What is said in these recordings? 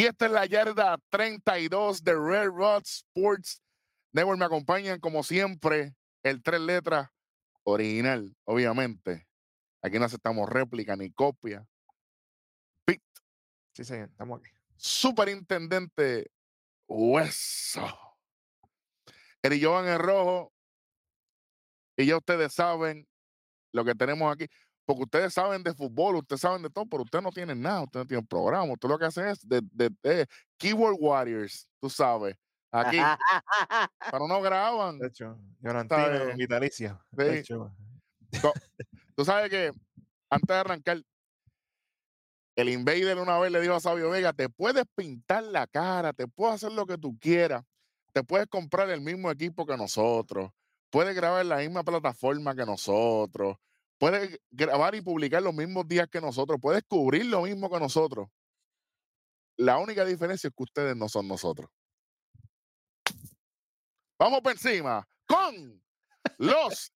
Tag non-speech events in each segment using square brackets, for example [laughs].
Y esta es la yarda 32 de Red Rod Sports Network. Me acompañan como siempre el tres letras original, obviamente. Aquí no aceptamos réplica ni copia. Pit. Sí, señor, estamos aquí. Superintendente Hueso. Eri Jovan en rojo. Y ya ustedes saben lo que tenemos aquí. Porque ustedes saben de fútbol, ustedes saben de todo, pero ustedes no tienen nada, ustedes no tienen programa. Usted lo que hacen es de, de, de Keyboard Warriors, tú sabes. Aquí. [laughs] pero no graban. De hecho, Llorantino, vitalicia. Sí. De hecho, Tú sabes que antes de arrancar, el Invader una vez le dijo a Sabio Vega, te puedes pintar la cara, te puedes hacer lo que tú quieras, te puedes comprar el mismo equipo que nosotros, puedes grabar en la misma plataforma que nosotros, puedes grabar y publicar los mismos días que nosotros, puedes cubrir lo mismo que nosotros. La única diferencia es que ustedes no son nosotros. Vamos por encima con los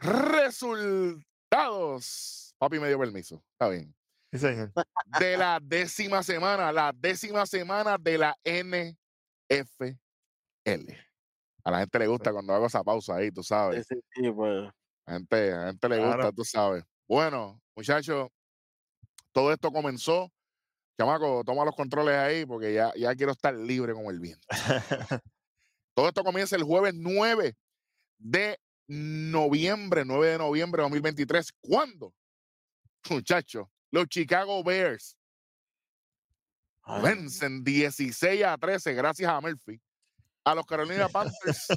resultados. Papi me dio permiso. Está bien. sí, señor. De la décima semana, la décima semana de la NFL. A la gente le gusta cuando hago esa pausa ahí, tú sabes. Sí, sí, pues. A gente, a gente le gusta, Claro. tú sabes. Bueno, muchachos, todo esto comenzó. Chamaco, toma los controles ahí porque ya, ya quiero estar libre como el viento. [laughs] Todo esto comienza el jueves 9 de noviembre, 9 de noviembre de 2023. ¿Cuándo? Muchachos, los Chicago Bears ay, vencen 16 a 13 gracias a Murphy. A los Carolina Panthers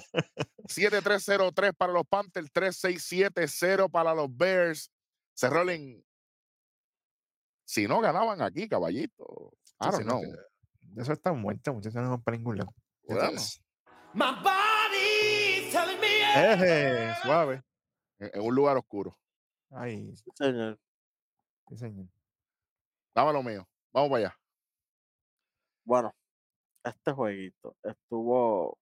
7-3-0-3 para los Panthers, 3-6-7-0 para los Bears. Se rolen. Si no ganaban aquí, caballito. I don't know. Eso está muerto, muchachos, no van para ningún lado. My body's telling me Eje, suave. en, en un lugar oscuro. Ay, sí, señor. sí, señor. Dame lo mío. Vamos para allá. Bueno, este jueguito estuvo.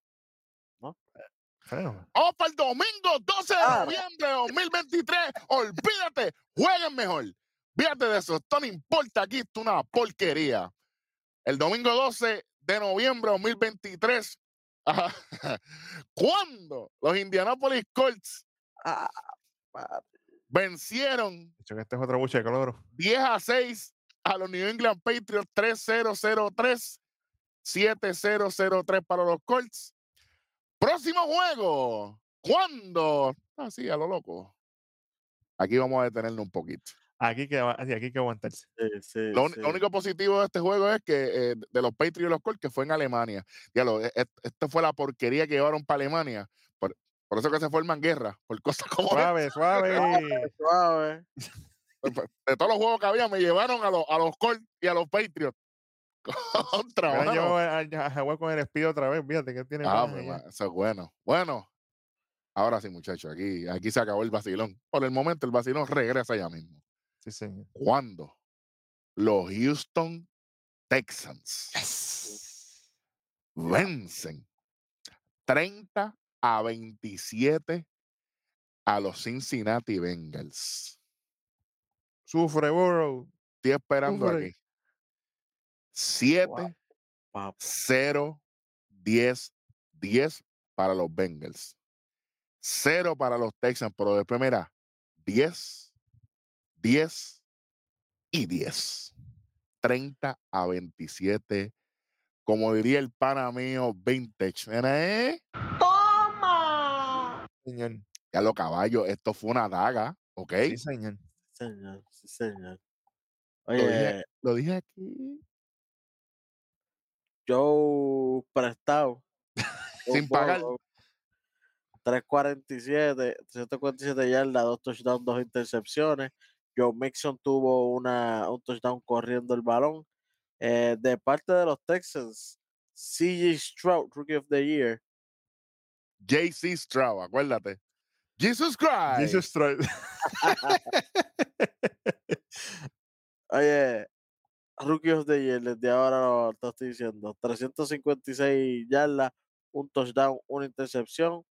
Freno. Vamos para el domingo 12 de Claro. noviembre de 2023. Olvídate, jueguen mejor. Fíjate de eso. Esto no importa aquí, esto es una porquería. El domingo 12 de noviembre de 2023. ajá, [laughs] Cuando los Indianapolis Colts Ah, vencieron De hecho, que este es otro buche de cloro. 10 a 6 a los New England Patriots 3-0-0-3, 7-0-0-3 para los Colts. Próximo juego. ¿Cuándo? Así, a lo loco. Aquí vamos a detenernos un poquito. Aquí que, aquí hay que aguantarse. Sí, sí, Lo, uni- sí. lo único positivo de este juego es que eh, de los Patriots y los Colts, que fue en Alemania. Diablo, e- e- esta fue la porquería que llevaron para Alemania. Por, por eso que se forman guerras, por cosas [laughs] como esta. Suave, suave. Suave. de todos los juegos que había, me llevaron a, los a los Colts y a los Patriots. Contra, a, Jaguar con el espíritu otra vez. Fíjate que tiene. Ah, pues, eso es bueno. Bueno, ahora sí, muchachos, aquí, aquí se acabó el vacilón. Por el momento, el vacilón regresa ya mismo. Sí, señor. ¿Cuándo? Los Houston Texans vencen 30 a 27 a los Cincinnati Bengals. Sufre, Burrow. Estoy esperando Sufre. aquí. 7 Papá. 0 10 10 para los Bengals. 0 para los Texans, pero después mira, 10 10 y 10. 30 a 27. Como diría el pana mío, vintage. ¿eh? Toma. Señor. Ya lo caballo, esto fue una daga, ¿ok? Sí, señor. Señor, sí, señor. Lo dije, Oye, lo dije aquí. Joe prestado. [laughs] Sin pagar. 347, 347 yardas, dos touchdowns, dos intercepciones. Joe Mixon tuvo una, un touchdown corriendo el balón. Eh, de parte de los Texans, CJ Stroud, Rookie of the Year. JC Stroud, acuérdate. Jesus Christ. Jesus [laughs] Christ. [laughs] Oye, Rookie of the Year, desde ahora lo, te estoy diciendo. 356 yardas, un touchdown, una intercepción.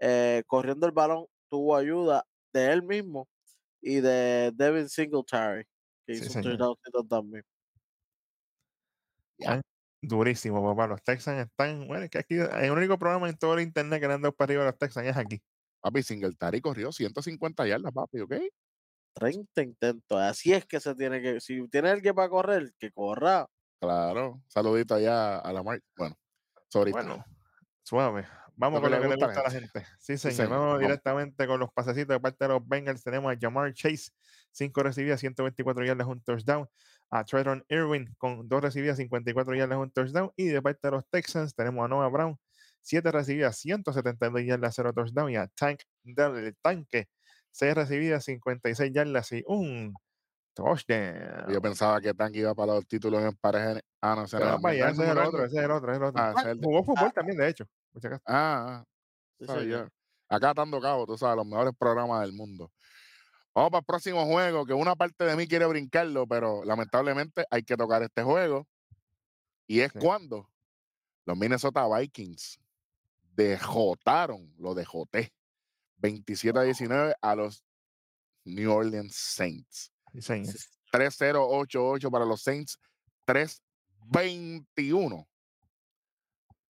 Eh, corriendo el balón, tuvo ayuda de él mismo y de Devin Singletary, que Sí, hizo un touchdown también. Durísimo, papá. Los Texans están. Bueno, es que aquí el único programa en todo el internet que le han dado para arriba a los Texans es aquí. Papi, Singletary corrió 150 yardas, papi, ¿ok? 30 intentos. Así es que se tiene que. Si tiene alguien para correr, que corra. Claro. Saludito allá a la Mar. Bueno, sobre Bueno, suave. Vamos con lo que le gusta a la la gente. Sí, Sí, señor. Vamos Vamos. directamente con los pasecitos de parte de los Bengals. Tenemos a Jamar Chase, 5 recibidas, 124 yardas, un touchdown. A Trayvon Irwin con 2 recibidas, 54 yardas, un touchdown. Y de parte de los Texans tenemos a Noah Brown, 7 recibidas, 172 yardas, 0 touchdown. Y a Tank del Tanque, 6 recibidas, 56 yardas y un touchdown. Yo pensaba que Tank iba para los títulos en pareja. Ah, no, ese era ¿no ese es el otro, ese es el otro, ese es el otro. Ah, el de- Jugó fútbol también, de hecho. Ah, ah, Sí, sabía. Acá dando cabo, tú sabes, los mejores programas del mundo. Vamos para el próximo juego, que una parte de mí quiere brincarlo, pero lamentablemente hay que tocar este juego. Y es Sí. cuando los Minnesota Vikings dejotaron, lo dejoté, 27 a 19 a los New Orleans Saints. Señor. 3-0-8-8 para los Saints, 3-21.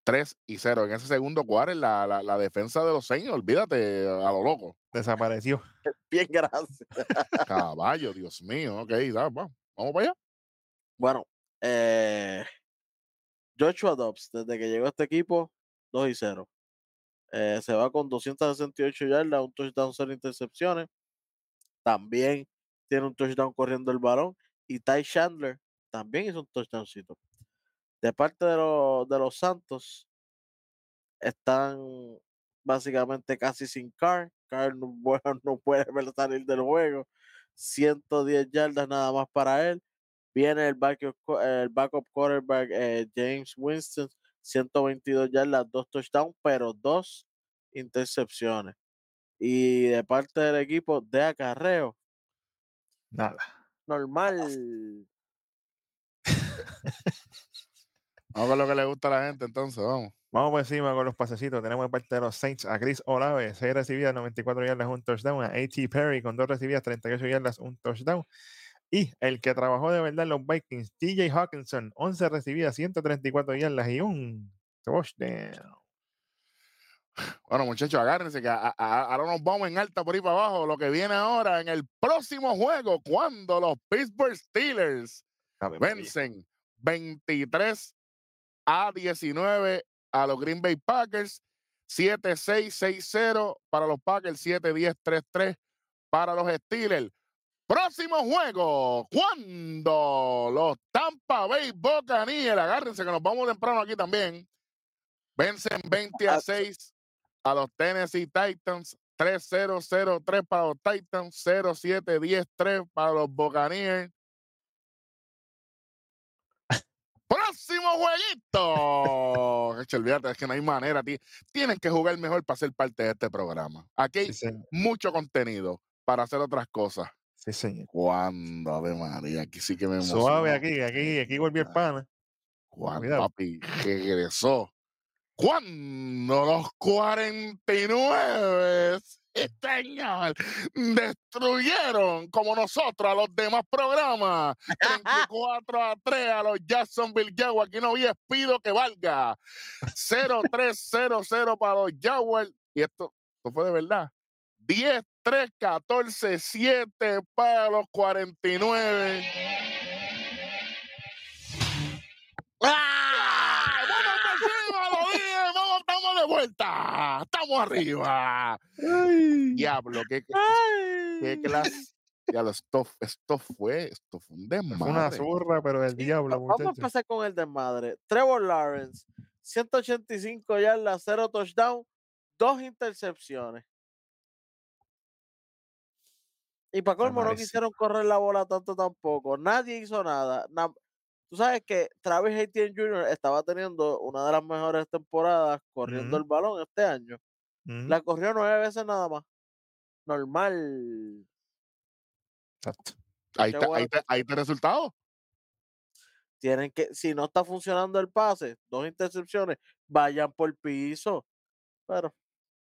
3 y 0. En ese segundo cuarto, la, la, la defensa de los Saints, olvídate, a lo loco. Desapareció. [laughs] Bien, gracias. Caballo, Dios mío. Ok, da, va, vamos para allá. Bueno, eh, Joshua Dobbs, desde que llegó a este equipo, 2 y 0. Eh, se va con 268 yardas, un touchdown, cero intercepciones. También tiene un touchdown corriendo el balón. Y Ty Chandler también hizo un touchdowncito. De parte de, los de los Santos, están básicamente casi sin Carr. Carr no, [laughs] bueno, no puede salir del juego. 110 yardas nada más para él. Viene el backup, el backup quarterback eh, James Winston, 122 yardas, dos touchdowns, pero dos intercepciones. Y de parte del equipo de acarreo, Nada. normal. [laughs] Vamos con lo que le gusta a la gente, entonces, vamos. Vamos por encima con los pasecitos. Tenemos de parte de los Saints a Chris Olave, 6 recibidas, 94 yardas, un touchdown. A A.T. Perry con 2 recibidas, 38 yardas, un touchdown. Y el que trabajó de verdad en los Vikings, TJ Hawkinson, 11 recibidas, 134 yardas y un touchdown. Bueno, muchachos, agárrense que a- a- ahora nos vamos en alta por ahí para abajo. Lo que viene ahora en el próximo juego, cuando los Pittsburgh Steelers Ave María. vencen 23 a 19 a los Green Bay Packers, 7-6-6-0 para los Packers, 7-10-3-3 para los Steelers. Próximo juego, cuando los Tampa Bay Buccaneers, agárrense que nos vamos temprano aquí también, vencen 20 a 6 a los Tennessee Titans, 3-0-0-3 para los Titans, 0-7-10-3 para los Buccaneers. Próximo jueguito. Olvídate, es que no hay manera. ti- Tienen que jugar mejor para ser parte de este programa. Aquí hay Sí, mucho contenido para hacer otras cosas. Sí, señor. Cuando, Ave María, aquí sí que me Suave emocionó. aquí, aquí, aquí volvió el pana. Cuando, Cuidado. papi, regresó. Cuando los 49 señor, destruyeron como nosotros a los demás programas. 34 a 3 a los Jacksonville Jaguars. Aquí no había despido que valga. 0-3-0-0 para los Jaguars. Y esto, esto fue de verdad. 10-3-14-7 para los 49. ¡Ah! ¡Vamos encima! ¡Lo! ¡Vamos, estamos de vuelta! ¡Estamos arriba! Diablo, qué, qué, qué clase. Diablo, esto, esto fue, esto fue un Fue una desmadre. zurra, pero del diablo, Va- Vamos a empezar con el desmadre. Trevor Lawrence, 185 yardas, 0 touchdown, 2 intercepciones. Y para colmo no quisieron correr la bola tanto tampoco. Nadie hizo nada. Na- Tú sabes que Travis Etienne Jr. estaba teniendo una de las mejores temporadas corriendo el balón este año. La corrió nueve veces nada más. Normal. exacto. Ahí Qué está, ahí, está, ahí está el resultado. Tienen que, si no está funcionando el pase, dos intercepciones, vayan por piso. Pero,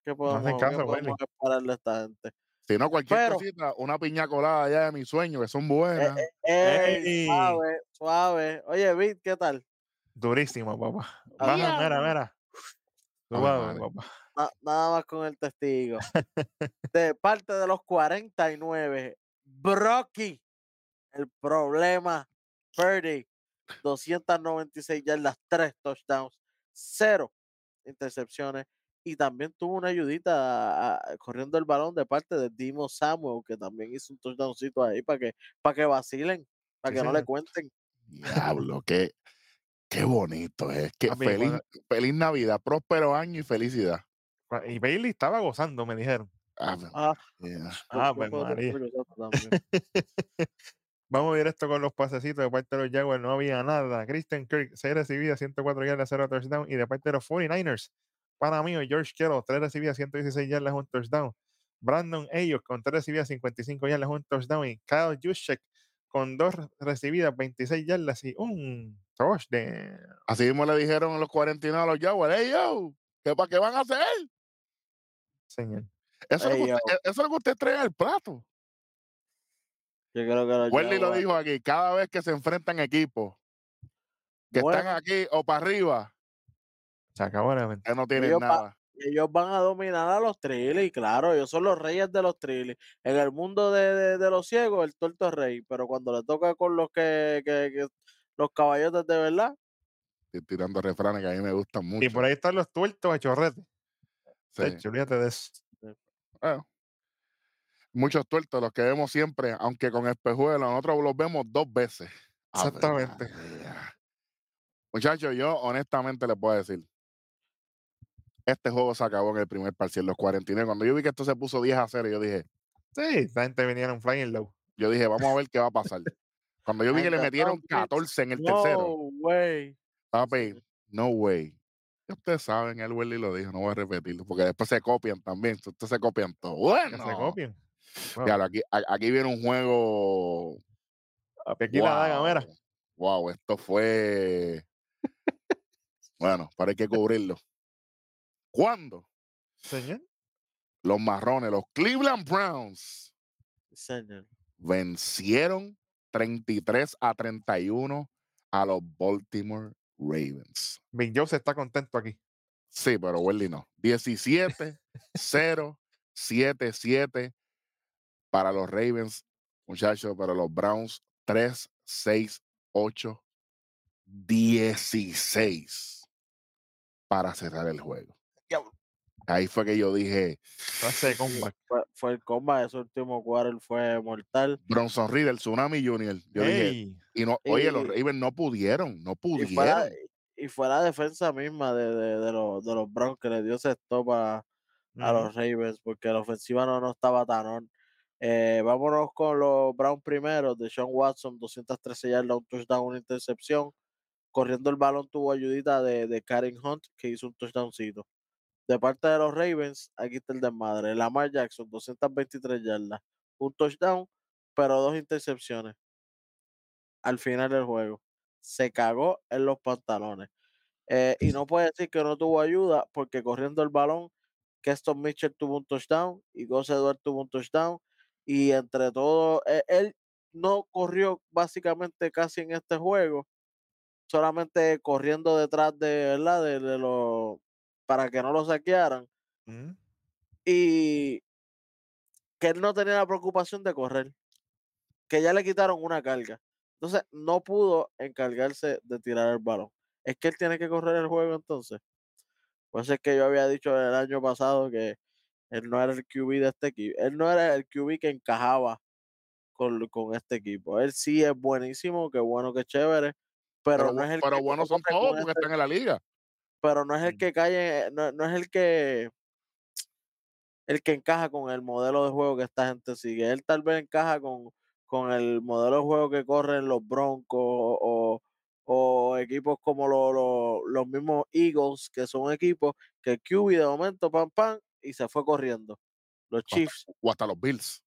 ¿qué podemos, qué caso, podemos Willy. esperarle a esta gente? Si no, cualquier Pero- cosita, una piña colada allá de mi sueño, que son Eh, buenas. eh, suave, suave. Oye, Vic, ¿qué tal? Durísimo, papá. Baja, ya. mira, mira. Ave Suave, papá. Na- nada más con el testigo. [laughs] De parte de los 49, Brocky, el problema, Purdy, 296 yardas, 3 touchdowns, 0 intercepciones. Y también tuvo una ayudita a- a- corriendo el balón de parte de Dimo Samuel, que también hizo un touchdowncito ahí para que, para que vacilen, para que no le cuenten. Diablo, qué, qué bonito es. Que Papi, feliz, feliz Navidad, próspero año y felicidad. Y Bailey estaba gozando, me dijeron. Ah. Ah, yo [laughs] pues, puedo María. estar gozando también. [laughs] Vamos directo con los pasecitos de parte de los Jaguars. No había nada. Christian Kirk, 6 recibidas, 104 yardas, 0 touchdown. Y de parte de los 49ers, para mí, George Kittle, 3 recibidas, 116 yardas, 1 touchdown. Brandon Ayuk con 3 recibidas, 55 yardas, 1 touchdown. Y Kyle Juszczyk con 2 recibidas, 26 yardas y un touchdown. Así mismo le dijeron los 49 a los Jaguars, hey yo, ¿qué, ¿para qué van a hacer? Señor. Eso, es Ey, lo que usted, eso es lo que usted trae el plato. Yo creo que los Welly lo dijo aquí, cada vez que se enfrentan equipos que Bueno. están aquí o para arriba, Se acabó no tienen Ellos va- nada. ellos van a dominar a los trillis, claro, ellos son los reyes de los trillis. En el mundo de, de- de los ciegos, el tuerto es rey, pero cuando le toca con los que, que- que- los caballotes de verdad, Estoy tirando refranes que a mí me gustan mucho. Y por ahí están los tuertos a chorrete. Sí. Techo, olvídate de eso. Bueno, muchos tuertos, los que vemos siempre, aunque con espejuelos, nosotros los vemos dos veces. Exactamente. Muchachos, yo honestamente les puedo decir, este juego se acabó en el primer parcial, los 49. Cuando yo vi que esto se puso 10 a 0, yo dije, Sí, esta gente vinieron flying low. yo dije, vamos a ver qué va a pasar. Cuando yo vi que le metieron Dolphins, 14 en el tercero, no way. papi, no way. Ya Ustedes saben, el Willy lo dijo, no voy a repetirlo, porque después se copian también, ustedes se copian todo. Bueno, se copian. Wow. Diablo, aquí, aquí viene un juego Aquí la daga, mira. Wow, wow, esto fue. bueno, para hay que cubrirlo. ¿Cuándo? Señor. Los marrones, los Cleveland Browns, Señor. vencieron 33 a 31 a los Baltimore Ravens. Joe se está contento aquí. Sí, pero Welly no. 17, 0, 7, 7 para los Ravens, muchachos, para los Browns, 3, 6, 8, 16 para cerrar el juego. Ahí fue que yo dije. Fue, fue el comba, ese último quarter fue mortal. Bronson Reed, el Tsunami Junior. Yo dije, y no, oye, los Ravens no pudieron, no Y fue, la, pudieron. y fue la defensa misma de, de, de los, de los Browns que le dio ese stop a, a los Ravens porque la ofensiva no, no estaba tan on. Eh, vámonos con los Browns primero. De Sean Watson, 213 yardas, un touchdown, una intercepción. Corriendo el balón tuvo ayudita de, de Karen Hunt, que hizo un touchdowncito. De parte de los Ravens, aquí está el desmadre. Lamar Jackson, 223 yardas, un touchdown, pero dos intercepciones. Al final del juego. Se cagó en los pantalones. Eh, y no puede decir que no tuvo ayuda, porque corriendo el balón, Keston Mitchell tuvo un touchdown y Gus Edwards tuvo un touchdown. Y entre todo, eh, él no corrió básicamente casi en este juego, solamente corriendo detrás de, ¿verdad? De los para que no lo saquearan. Ujú. Y que él no tenía la preocupación de correr, que ya le quitaron una carga. Entonces no pudo encargarse de tirar el balón. Es que él tiene que correr el juego entonces. Pues es que yo había dicho el año pasado que él no era el QB de este equipo. Él no era el QB que encajaba con, con este equipo. Él sí es buenísimo, qué bueno, qué chévere. Pero, Pero, no es el pero que buenos son todos porque este- están en la liga. Pero no es el que cae, no, no es el que el que encaja con el modelo de juego que esta gente sigue. Él tal vez encaja con, con el modelo de juego que corren los Broncos o, o equipos como lo- lo- los mismos Eagles, que son equipos que el QB de momento pam pam y se fue corriendo. Los Chiefs, O hasta los Bills.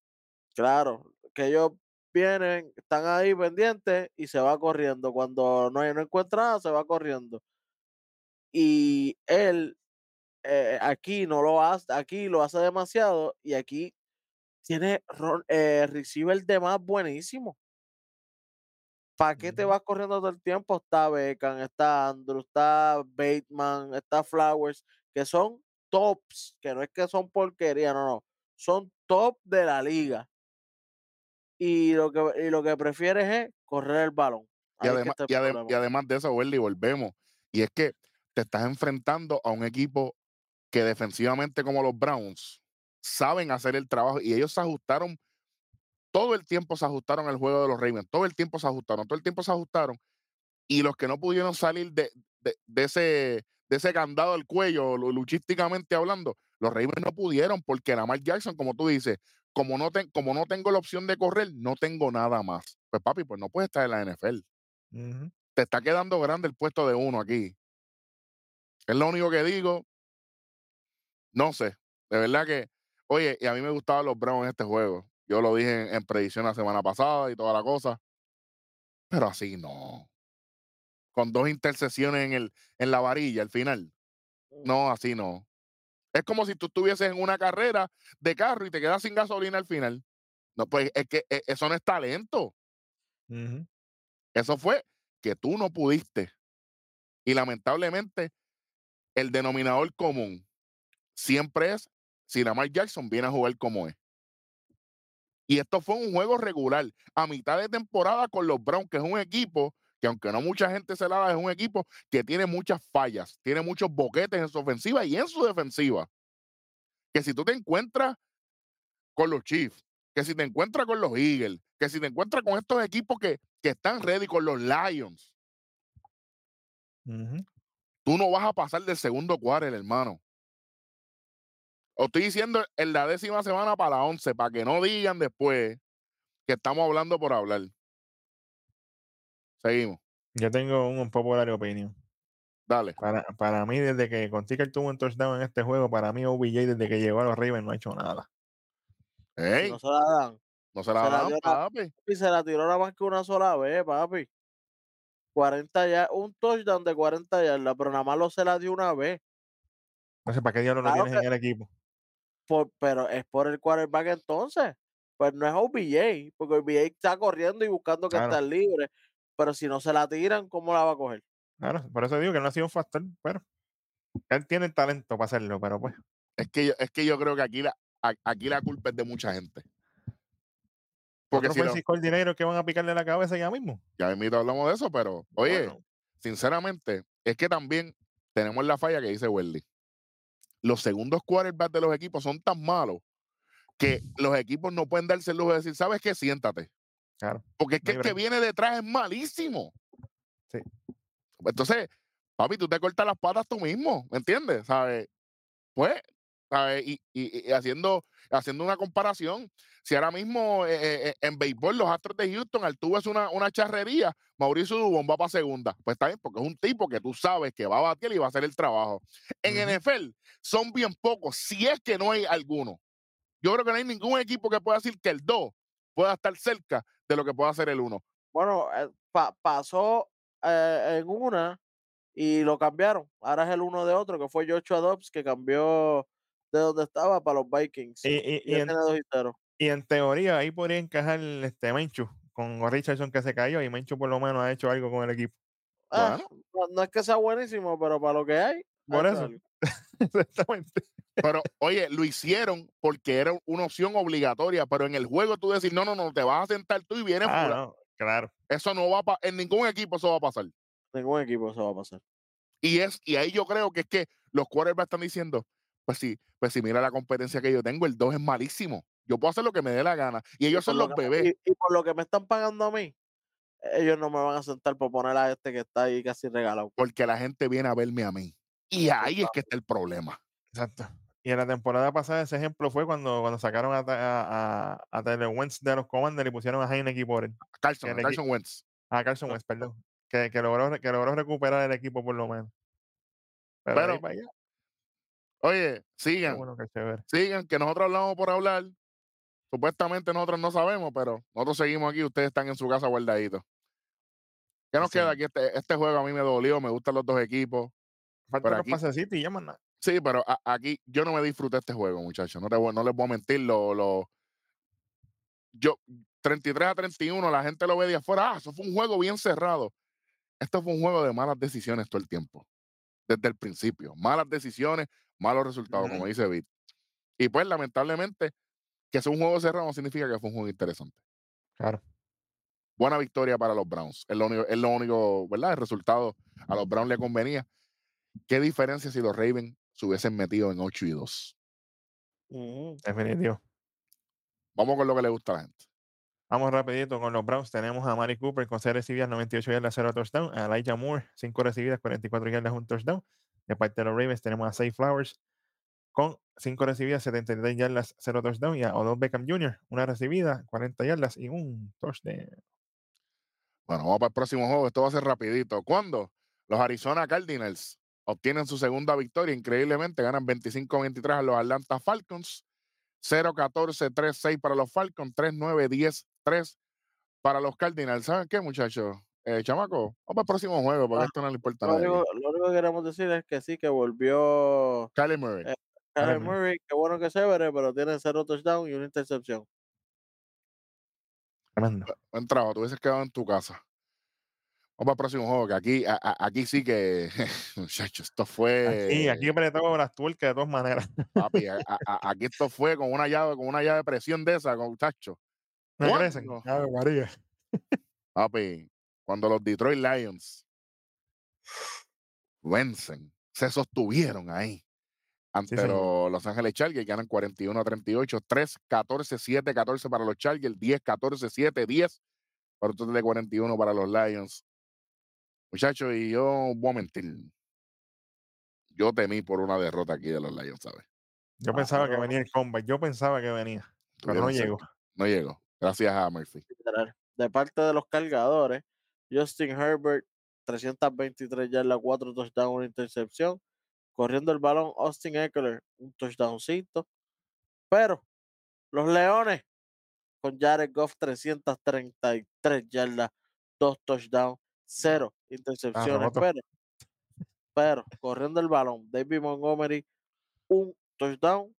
claro, que ellos vienen, están ahí pendientes y se va corriendo. Cuando no, hay- no encuentra nada, se va corriendo. Y él eh, aquí no lo hace, aquí lo hace demasiado y aquí tiene eh, receiver de más buenísimo. ¿Para qué te vas corriendo todo el tiempo? Está Beckham, está Andrew, está Bateman, está Flowers, que son tops, que no es que son porquería, no, no. Son top de la liga. Y lo que, y lo que prefieres es correr el balón. Y, además, adem- y además de eso, Welly, volvemos. Y es que te estás enfrentando a un equipo que defensivamente, como los Browns, saben hacer el trabajo y ellos se ajustaron, todo el tiempo se ajustaron al juego de los Ravens, todo el tiempo se ajustaron, todo el tiempo se ajustaron. Y los que no pudieron salir de, de- de ese, de ese candado al cuello, lu- luchísticamente hablando, los Ravens no pudieron porque Lamar Jackson, como tú dices, como no, ten- como no tengo la opción de correr, no tengo nada más. Pues papi, pues no puedes estar en la NFL te está quedando grande el puesto de uno aquí. Es lo único que digo. No sé. De verdad que, oye, y a mí me gustaban los Browns en este juego. Yo lo dije en, en predicción la semana pasada y toda la cosa. Pero así no. Con dos intercesiones en, el, en la varilla al final. No, así no. Es como si tú estuvieses en una carrera de carro y te quedas sin gasolina al final. No, pues es que eh, eso no es talento. Eso fue que tú no pudiste. Y lamentablemente, el denominador común siempre es si Lamar Jackson viene a jugar como es. Y esto fue un juego regular, a mitad de temporada con los Browns, que es un equipo que aunque no mucha gente se la da, es un equipo que tiene muchas fallas, tiene muchos boquetes en su ofensiva y en su defensiva. Que si tú te encuentras con los Chiefs, que si te encuentras con los Eagles, que si te encuentras con estos equipos que, que están ready, con los Lions, Ujú. Tú no vas a pasar del segundo quarter, hermano. Os estoy diciendo en la décima semana para la once, para que no digan después que estamos hablando por hablar. Seguimos, Yo tengo un popular opinion. dale. Para, para mí, desde que Conticker tuvo un touchdown en este juego, para mí OBJ desde que llegó a los Ravens no ha hecho nada. Ey, no se la dan. no se la se la dan, la- papi. Y se la tiró nada más que una sola vez, papi. 40 ya, un touchdown de 40 yardas, pero nada más lo se la dio una vez. Entonces, ¿para qué diablos lo Claro tienes en el equipo? Por- pero es por el quarterback entonces. Pues no es OBJ, porque OBJ está corriendo y buscando que Claro. esté libre. Pero si no se la tiran, ¿cómo la va a coger? Claro, por eso digo que no ha sido un factor, pero él tiene el talento para hacerlo, pero pues. Es que yo, es que yo creo que aquí la, aquí la culpa es de mucha gente. Porque Otro si no, offensive coordinator que van a picarle la cabeza ya mismo. ya mismo hablamos de eso, pero oye, Bueno, sinceramente, es que también tenemos la falla que dice Welly. Los segundos quarterbacks de los equipos son tan malos que los equipos no pueden darse el lujo de decir, ¿sabes qué? Siéntate. claro. Porque es No que el que viene detrás es malísimo. Sí. Entonces, papi, tú te cortas las patas tú mismo, ¿me entiendes? ¿Sabes? Pues, ¿sabes? Y, y- y haciendo, haciendo una comparación, si ahora mismo eh, eh, eh, en béisbol los Astros de Houston, Altuve es una, una charrería, Mauricio Dubón va para segunda. Pues está bien, porque es un tipo que tú sabes que va a batir y va a hacer el trabajo. En. NFL son bien pocos, si es que no hay alguno. Yo creo que no hay ningún equipo que pueda decir que el 2 pueda estar cerca de lo que pueda hacer el 1. Bueno, eh, pa- pasó en una y lo cambiaron. Ahora es el uno de otro, que fue Joshua Dobbs, que cambió de donde estaba para los Vikings. Y, y- y en, y cero. y en teoría ahí podría encajar este Menchu con Richardson que se cayó y Menchu por lo menos ha hecho algo con el equipo. Ah, Bueno. no, no es que sea buenísimo, pero para lo que hay. Por eso. [laughs] Exactamente. [laughs] Pero, oye, lo hicieron porque era una opción obligatoria, pero en el juego tú decir, no, no, no, te vas a sentar tú y vienes Ah, fulano". no, claro. Eso no va a en ningún equipo eso va a pasar. Ningún equipo eso va a pasar. Y es y ahí yo creo que es que los quarterbacks están diciendo, pues sí, pues sí, mira la competencia que yo tengo, el 2 es malísimo. Yo puedo hacer lo que me dé la gana. Y ellos son lo los me- bebés. Y, y por lo que me están pagando a mí, ellos no me van a sentar por poner a este que está ahí casi regalado. porque la gente viene a verme a mí. Y ahí es que está el problema. Exacto. Y en la temporada pasada ese ejemplo fue cuando, cuando sacaron a, a, a, a Tyler Wentz de los Commanders y pusieron a Heineken por él. A Carson Wentz. A Carson Wentz, perdón. Que, que, logró, que logró recuperar el equipo por lo menos. Pero, Oye, sigan, bueno que sigan, que nosotros hablamos por hablar. Supuestamente nosotros no sabemos, pero nosotros seguimos aquí, ustedes están en su casa guardaditos. ¿Qué nos queda aquí? Este, este juego a mí me dolió, me gustan los dos equipos. Faltan Pero los aquí- pasecitos y ya más nada. Sí, pero a- aquí yo no me disfruté este juego, muchachos. No, te no les voy a mentir. Lo, lo- yo, 33 a 31, la gente lo ve de afuera, ah, eso fue un juego bien cerrado. Esto fue un juego de malas decisiones todo el tiempo, desde el principio. Malas decisiones, malos resultados, como dice Vic. Y pues, lamentablemente, que sea un juego cerrado no significa que fue un juego interesante. Claro. Buena victoria para los Browns. Es lo único, es lo único ¿verdad? El resultado a los Browns le convenía. ¿Qué diferencia si los Ravens se hubiesen metido en 8 y 2? Ujú. Definitivo. Vamos con lo que le gusta a la gente. Vamos rapidito con los Browns. Tenemos a Mari Cooper con 6 recibidas, 98 yardas, 0 touchdown. A Elijah Moore, 5 recibidas, 44 yardas, 1 touchdown. De parte de los Ravens tenemos a Say Flowers con 5 recibidas, 73 yardas, 0 touchdown. Y a Odell Beckham Jr., una recibida, 40 yardas y un touchdown. Bueno, vamos para el próximo juego. Esto va a ser rapidito. ¿Cuándo? Los Arizona Cardinals obtienen su segunda victoria. Increíblemente, ganan 25-23 a los Atlanta Falcons. 0-14-3-6 para los Falcons. 3-9-10-3 para los Cardinals. ¿Saben qué, muchachos? Eh, chamaco, vamos para el próximo juego porque Ah, esto no le importa a Lo único, lo único que queremos decir es que sí, que volvió Kyler Murray. Eh, Kyler Murray. Murray, qué bueno que se veré, pero tiene cero touchdown y una intercepción. Tremendo. Buen trabajo, tú hubieses quedado en tu casa. Vamos para el próximo juego, que aquí, a- a- aquí sí que, [laughs] muchachos, esto fue. Aquí, aquí apretamos las tuercas de todas maneras. Papi, a- [laughs] aquí esto fue con una llave, con una llave de presión de esa, con muchachos. Me crecen. ¿Cuándo? Ave María. Papi, cuando los Detroit Lions vencen, se sostuvieron ahí ante señor. los Los Ángeles Chargers, ganan 41 a 38, 3, 14, 7, 14 para los Chargers, 10, 14, 7, 10, para un total de 41 para los Lions. Muchachos, y yo voy a mentir. Yo temí por una derrota aquí de los Lions, ¿sabes? Yo Ah, pensaba que venía el combat. Yo pensaba que venía, pero no llegó. No llegó. Gracias a Murphy. De parte de los cargadores, Justin Herbert, 323 yardas, 4 touchdowns, una intercepción. Corriendo el balón, Austin Eckler, un touchdowncito. Pero los Leones, con Jared Goff, 333 yardas, 2 touchdowns, 0 intercepciones. roto. pero, pero, corriendo el balón, David Montgomery, un touchdown.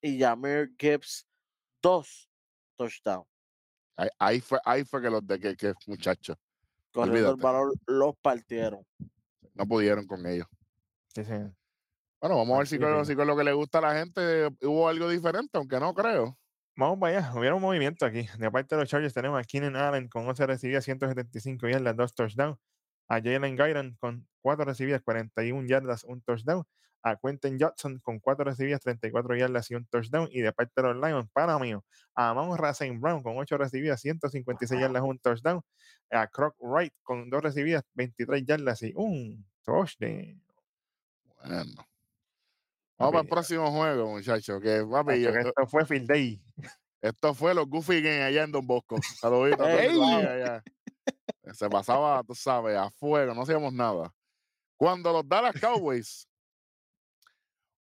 Y Jameer Gibbs, dos touchdowns. Ahí, ahí fue, ahí fue que los de que, que muchachos Corriendo el balón, los partieron. no pudieron con ellos. Sí, sí. Bueno, vamos a ver si con, mismo. si con lo que le gusta a la gente hubo algo diferente, aunque no creo. Vamos para allá. Hubiera un movimiento aquí. De parte de los Chargers tenemos a Keenan Allen con 11 recibidas, 175 yardas, 2 touchdowns. A Jalen Guyton con 4 recibidas, 41 yardas, 1 touchdown. A Quentin Johnson con 4 recibidas, 34 yardas y 1 touchdown. Y de parte de los Lions, para mí, a Amon Racine Brown con 8 recibidas, 156 yardas, 1 touchdown. A Croc Wright con 2 recibidas, 23 yardas y 1 touchdown. Bueno. Vamos para el próximo juego, muchachos. Que, papi, yo- esto fue Field Day. esto fue los Goofy Gang allá en Don Bosco. Saluditos. Se pasaba, tú sabes, a fuego, no hacíamos nada. Cuando los Dallas Cowboys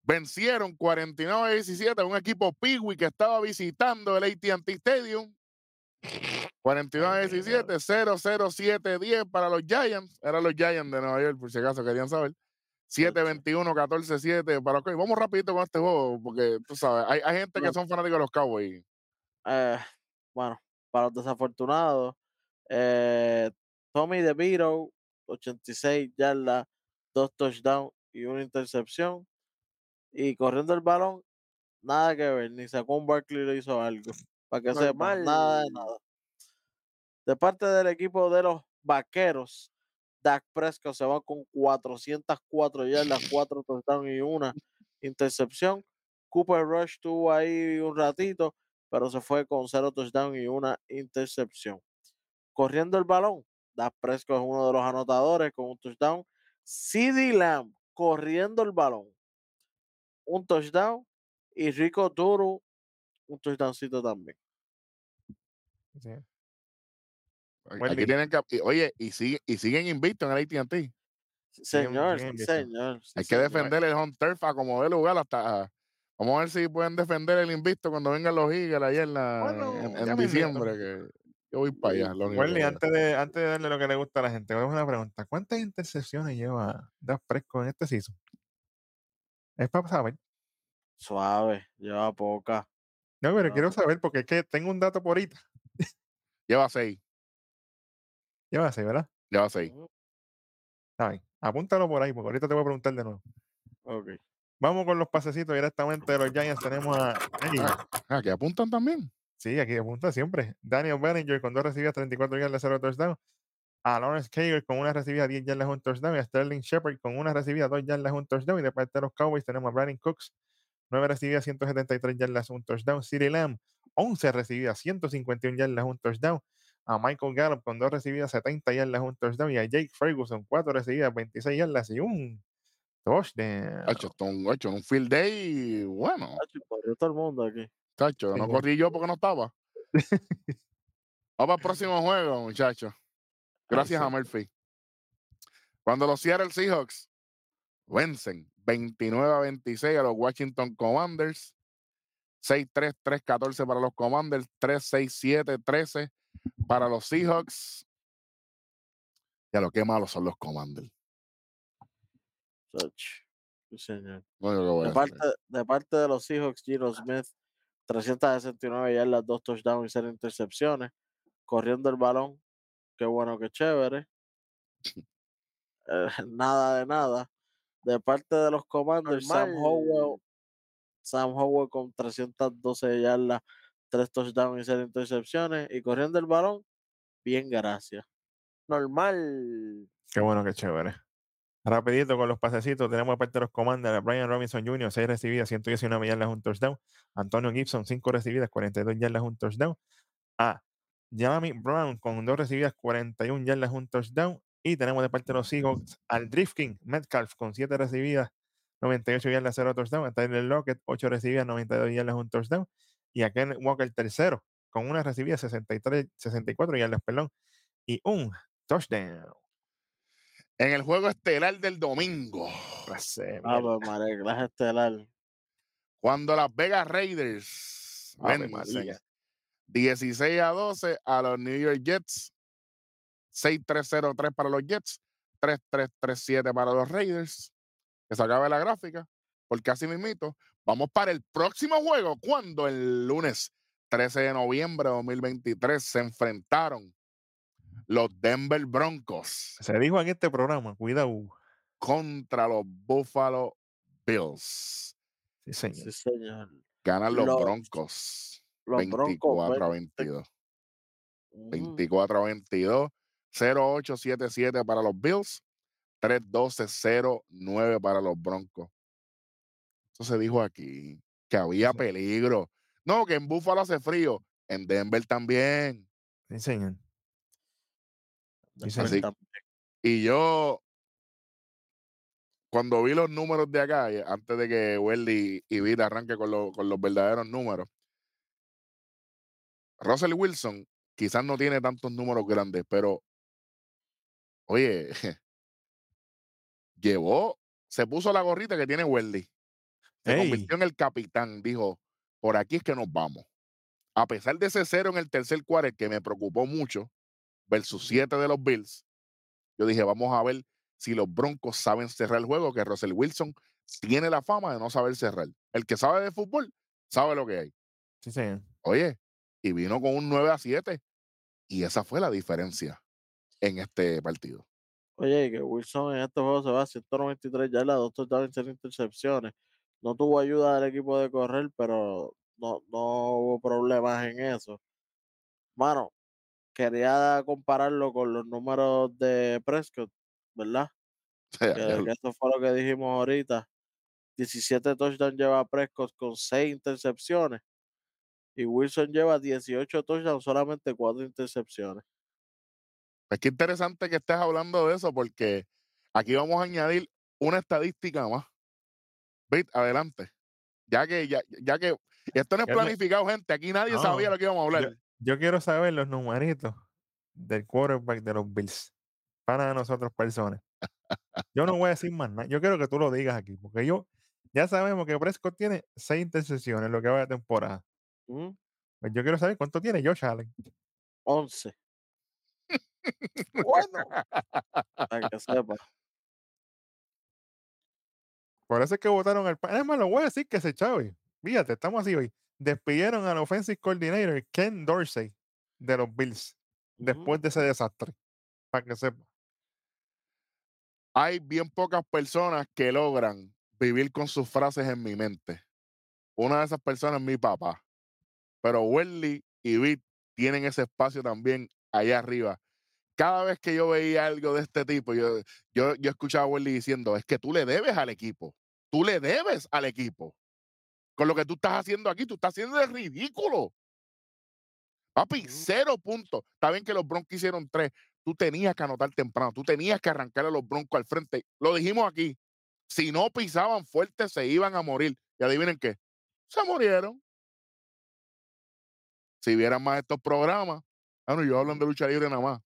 vencieron 49 a 17 a un equipo Peewee que estaba visitando el AT&T Stadium. 49 a Ay, mi 17, 0, 0, 7, 10 para los Giants. Eran los Giants de Nueva York, por si acaso querían saber. 7, 21, 14, 7 para los Cowboys. Vamos rapidito con este juego, porque tú sabes, hay, hay gente que son fanáticos de los Cowboys. Eh, bueno, para los desafortunados, eh, Tommy DeVito, 86 yardas, 2 touchdowns y una intercepción. Y corriendo el balón, nada que ver, ni sacó un Barkley le hizo algo. Para que sepan, nada de Normal. nada. De parte del equipo de los vaqueros, Dak Prescott se va con 404 yardas, 4 touchdowns y una intercepción. Cooper Rush tuvo ahí un ratito, pero se fue con 0 touchdowns y una intercepción. Corriendo el balón, Dak Prescott es uno de los anotadores con un touchdown. CeeDee Lamb corriendo el balón, un touchdown. Y Rico Turu, un touchdowncito también. Sí. Aquí tienen que, oye, y, sigue, y siguen invictos en el AT&T. Señor, sí, señor. sí, Hay que señor. defender el home turf a como de lugar hasta... Vamos a ver si pueden defender el invicto cuando vengan los Eagles allá en, la, Bueno, en, ya en mismito. diciembre. Que yo voy para allá. lo antes de, antes de darle lo que le gusta a la gente, voy a una pregunta. ¿Cuántas intercepciones lleva Dak Prescott en este season? Es para saber. Suave, lleva poca. No, pero Ah. quiero saber porque es que tengo un dato por ahorita. [laughs] Lleva seis. Lleva así, ¿verdad? Lleva seis. Está bien. Apúntalo por ahí, porque ahorita te voy a preguntar de nuevo. Ok. Vamos con los pasecitos directamente de los Giants. Tenemos a. Ah, que apuntan también. sí, aquí apunta siempre. Daniel Bellinger con dos recibidas, 34 yardas, 0 touchdown. A Lawrence Cager con una recibida, 10 yardas, un touchdown. Y a Sterling Shepard con una recibida, 2 yardas, un touchdown. Y de parte de los Cowboys tenemos a Brandon Cooks, 9 recibidas, 173 yardas, un touchdown. CeeDee Lamb, 11 recibidas, 151 yardas, un touchdown. A Michael Gallup con dos recibidas, 70 yardas, un touchdown. Y a Jake Ferguson, 4 recibidas, 26 yardas y un touchdown. Es un, un field day bueno. Tacho, corrió todo el mundo aquí. Chacho, Sí, no corrí yo porque no estaba. [laughs] Vamos al próximo juego, muchachos. Gracias a Murphy. Cuando los Seattle Seahawks vencen 29 a 26 a los Washington Commanders, 6-3, 3-14 para los Commanders, 3-6, 7-13 para los Seahawks. Ya lo que malos son los Commanders. Sí, señor. No, De parte, de parte de los Seahawks, Gino Smith, 369 yardas, dos touchdowns y cero intercepciones. Corriendo el balón. Qué bueno, qué chévere. [laughs] Eh, [laughs] nada de nada. De parte de los Commanders, Sam Howell, Normal. Sam Howell con 312 yardas, tres touchdowns y cero intercepciones. Y corriendo el balón, bien, gracias. Normal. Qué bueno, qué chévere. Rapidito con los pasecitos, tenemos de parte de los Commanders Brian Robinson Jr., 6 recibidas, 119 yardas, un touchdown. Antonio Gibson, 5 recibidas, 42 yardas, un touchdown. A Jamie Brown con 2 recibidas, 41 yardas, un touchdown. Y tenemos de parte de los Seahawks al Drifting Metcalf con 7 recibidas, 98 yardas, 0 touchdown. A Tyler Lockett, 8 recibidas, 92 yardas, un touchdown. Y a Ken Walker, tercero, con una recibida, 63, 64 yardas, perdón. Y un touchdown. En el juego estelar del domingo, Ah, pues clase estelar. cuando las Vegas Raiders Ave vencen María. 16 a 12 a los New York Jets, 6-3-0-3 para los Jets, 3-3-3-7 para los Raiders. Que se acabe la gráfica, porque así mismito, vamos para el próximo juego, cuando el lunes 13 de noviembre de 2023 se enfrentaron los Denver Broncos Se dijo en este programa, cuidado. contra los Buffalo Bills. Sí, señor. Sí, señor. Ganan los Los- Broncos Los 24 a Broncos. 22. Ujú. 24 a 22. 0877 para los Bills. 31209 para los Broncos. Eso se dijo aquí, que había Sí. peligro. No, que en Buffalo hace frío. En Denver también. Sí, señor. Así- Y yo, cuando vi los números de acá, antes de que Welly y Vita arranque con, lo- con los verdaderos números, Russell Wilson quizás no tiene tantos números grandes, pero oye, [laughs] llevó, se puso la gorrita que tiene Welly. Se Ey. convirtió en el capitán. Dijo, por aquí es que nos vamos. A pesar de ese cero en el tercer cuarto que me preocupó mucho, versus siete de los Bills, yo dije, vamos a ver si los Broncos saben cerrar el juego, que Russell Wilson tiene la fama de no saber cerrar. El que sabe de fútbol sabe lo que hay. Sí, señor. Oye, y vino con un 9 a 7. Y esa fue la diferencia en este partido. Oye, que Wilson en este juego se va a 193 yardas, dos touchdowns y intercepciones. No tuvo ayuda del equipo de correr, pero no, no hubo problemas en eso. Mano, quería compararlo con los números de Prescott, ¿verdad? [laughs] Que, que eso fue lo que dijimos ahorita. 17 touchdowns lleva Prescott con 6 intercepciones. Y Wilson lleva 18 touchdowns, solamente 4 intercepciones. Es que interesante que estés hablando de eso porque aquí vamos a añadir una estadística más. Vit, adelante. Ya que, ya, ya que esto no es planificado, gente. Aquí nadie sabía No, lo que íbamos a hablar. Yo quiero saber los numeritos del quarterback de los Bills. Para nosotros personas. [laughs] Yo no voy a decir más nada. Yo quiero que tú lo digas aquí. Porque yo, ya sabemos que Prescott tiene seis intercepciones en lo que va de temporada. Pues yo quiero saber cuánto tiene Josh Allen. 11. [laughs] Bueno. Para que sepa. Por eso es que votaron al. Es más, lo voy a decir que se chave. Fíjate, estamos así hoy. Despidieron al offensive coordinator Ken Dorsey de los Bills después de ese desastre. Para que sepa. Hay bien pocas personas que logran vivir con sus frases en mi mente. Una de esas personas es mi papá. Pero Welly y Vic tienen ese espacio también allá arriba. Cada vez que yo veía algo de este tipo, yo, yo, yo escuchaba a Welly diciendo, es que tú le debes al equipo. Tú le debes al equipo. Con lo que tú estás haciendo aquí, tú estás haciendo de ridículo. Papi, cero puntos. Está bien que los Broncos hicieron tres. Tú tenías que anotar temprano. Tú tenías que arrancar a los Broncos al frente. Lo dijimos aquí. Si no pisaban fuerte, se iban a morir. Y adivinen qué. Se murieron. Si vieran más estos programas. Bueno, yo hablan de lucha libre nada más.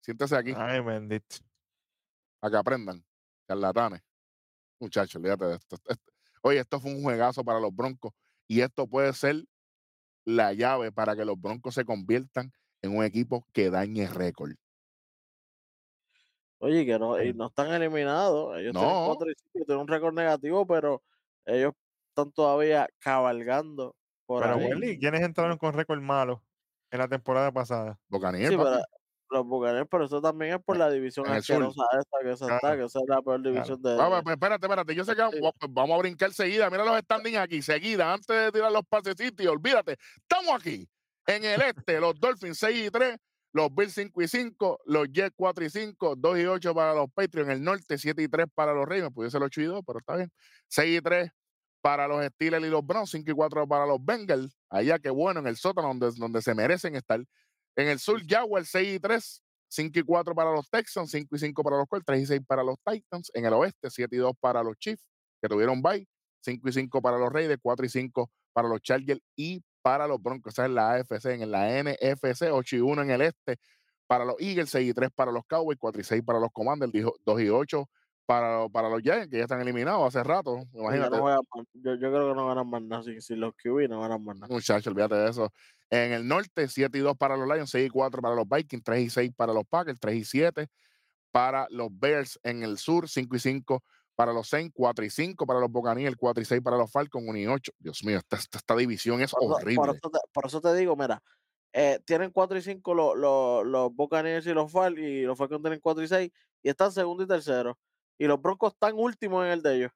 Siéntese aquí Ay, bendito. a que aprendan. Charlatanes. Muchachos, olvídate de esto. Oye, esto fue un juegazo para los Broncos. Y esto puede ser la llave para que los Broncos se conviertan en un equipo que dañe récord. Oye, que no, y no están eliminados. Ellos tienen No. 4 y 5, tienen un récord negativo, pero ellos están todavía cabalgando por Pero, ahí. Welly, ¿quiénes entraron con récord malo en la temporada pasada? Buccaneers, Sí, pero los Buccaneers, pero eso también es por la división en el sur. asquerosa esta que se está, Claro. que esa es la peor división de... Ah, pues, espérate, espérate. Yo sé que Sí. pues, vamos a brincar seguida. Mira los standings aquí, seguida, antes de tirar los pasecitos. Olvídate, estamos aquí. En el este, los Dolphins 6 y 3, los Bills 5 y 5, los Jets 4 y 5, 2 y 8 para los Patriots. En el norte, 7 y 3 para los Ravens. Pudiese ser 8 y 2, pero está bien. 6 y 3 para los Steelers y los Browns, 5 y 4 para los Bengals. Allá, que bueno, en el sótano donde, donde se merecen estar. En el sur, Jaguars 6 y 3, 5 y 4 para los Texans, 5 y 5 para los Colts, 3 y 6 para los Titans. En el oeste, 7 y 2 para los Chiefs, que tuvieron bye, 5 y 5 para los Raiders, 4 y 5 para los Chargers y para los Broncos. Esa es la AFC. En la NFC, 8 y 1 en el este para los Eagles, 6 y 3 para los Cowboys, 4 y 6 para los Commanders, 2 y 8 para, para los Giants, que ya están eliminados hace rato. Imagínate. no juegan más- yo, yo creo que no ganan más nada. Si, si los QB no ganan más nada. Muchachos, olvídate de eso. En el norte, 7 y 2 para los Lions, 6 y 4 para los Vikings, 3 y 6 para los Packers, 3 y 7 para los Bears en el sur, 5 y 5 para los Saints, 4 y 5 para los Buccaneers, 4 y 6 para los Falcons, 1 y 8. Dios mío, esta, esta, esta división es Por eso, por horrible. eso te, por eso te digo, mira, eh, tienen 4 y 5 los, los, los Buccaneers y los Fal y los Falcons tienen 4 y 6 y están segundo y tercero. Y los Broncos están últimos en el de ellos,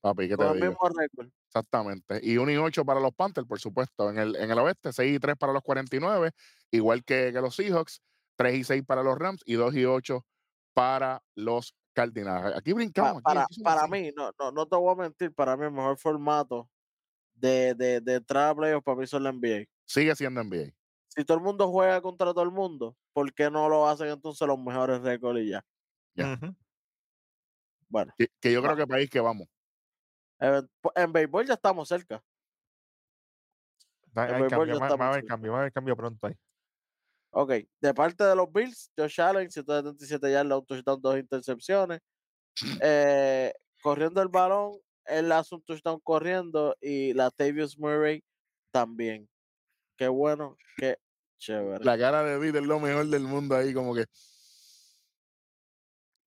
Papi, ¿qué con te el digo? mismo récord. Exactamente. Y 1 y 8 para los Panthers, por supuesto. En el, en el oeste, 6 y 3 para los 49, igual que, que los Seahawks, 3 y 6 para los Rams y 2 y 8 para los Cardinals. Aquí brincamos. para aquí para así. mí, no, no, no te voy a mentir, para mí el mejor formato de, de, de entrar a playoffs para mí son la NBA. Sigue siendo NBA. Si todo el mundo juega contra todo el mundo, ¿por qué no lo hacen entonces los mejores récords y ya? Ya. Ujú. Bueno, Que, que yo creo Va. que país que vamos. en béisbol ya estamos cerca. Da- El hay béisbol cambio, ya va, a haber cambio, va a haber cambio pronto ahí. Ok, de parte de los Bills, Josh Allen, 177 yardas, un touchdown, dos intercepciones. [clears throat] Eh, corriendo el balón, él hace un touchdown corriendo y la Tavius Murray también. Qué bueno, qué chévere. La cara de Vid es lo mejor del mundo ahí, como que.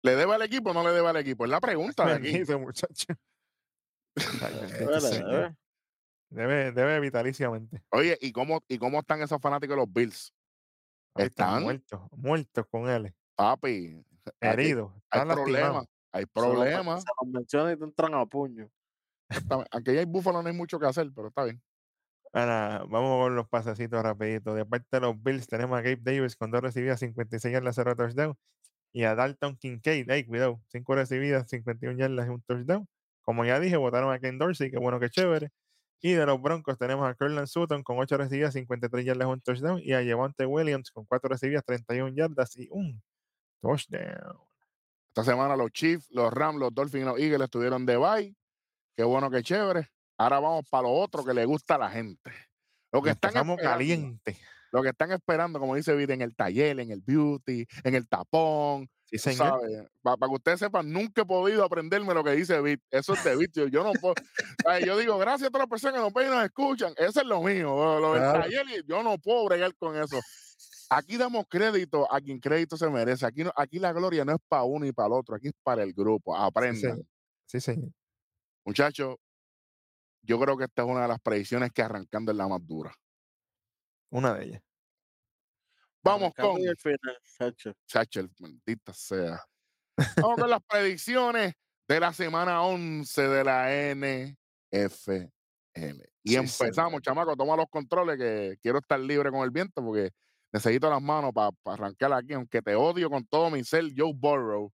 ¿Le debe al equipo o no le debe al equipo? Es la pregunta de aquí. [laughs] Bendito, muchacho. Ay, Debe, debe. Vitaliciamente. Oye, ¿y cómo, ¿y cómo están esos fanáticos de los Bills? Están ¿Están? muertos, muertos con él, Papi, heridos, hay lastimados. problemas. Hay problemas. Se los menciona y te entran a puño. Aunque ya hay búfalo, no hay mucho que hacer, pero está bien. Ahora, vamos con los pasecitos rapidito. De parte de los Bills tenemos a Gabe Davis con dos recibidas, 56 yardas, 0 touchdown. Y a Dalton Kincaid, hey, cuidado, 5 recibidas, 51 yardas y un touchdown. Como ya dije, votaron a Ken Dorsey, que bueno, que chévere. Y de los Broncos tenemos a Curland Sutton con 8 recibidas, 53 yardas y un touchdown. Y a Javante Williams con 4 recibidas, 31 yardas y un touchdown. Esta semana los Chiefs, los Rams, los Dolphins y los Eagles estuvieron de bye. Qué bueno, qué chévere. Ahora vamos para lo otro que le gusta a la gente. Lo que están caliente. Lo que están esperando, como dice Vida, en el taller, en el beauty, en el tapón, Sí, señor. Para que ustedes sepan, nunca he podido aprenderme lo que dice Bit. Eso es de Bit. Yo, yo no puedo. Yo digo, gracias a todas las personas que nos ven y nos escuchan. Eso es lo mío. Lo, del Claro. taller, yo no puedo bregar con eso. Aquí damos crédito a quien crédito se merece. Aquí, no, aquí la gloria no es para uno y para el otro. Aquí es para el grupo. Sí, Aprendan. señor. Sí, señor. Muchachos, yo creo que esta es una de las predicciones que arrancando es la más dura. Una de ellas. Vamos con el final, maldita sea. Vamos con [laughs] las predicciones de la semana 11 de la NFL. Y Sí, empezamos, señor. chamaco, toma los controles que quiero estar libre con el viento porque necesito las manos para arrancar aquí, aunque te odio con todo mi ser, Joe Burrow.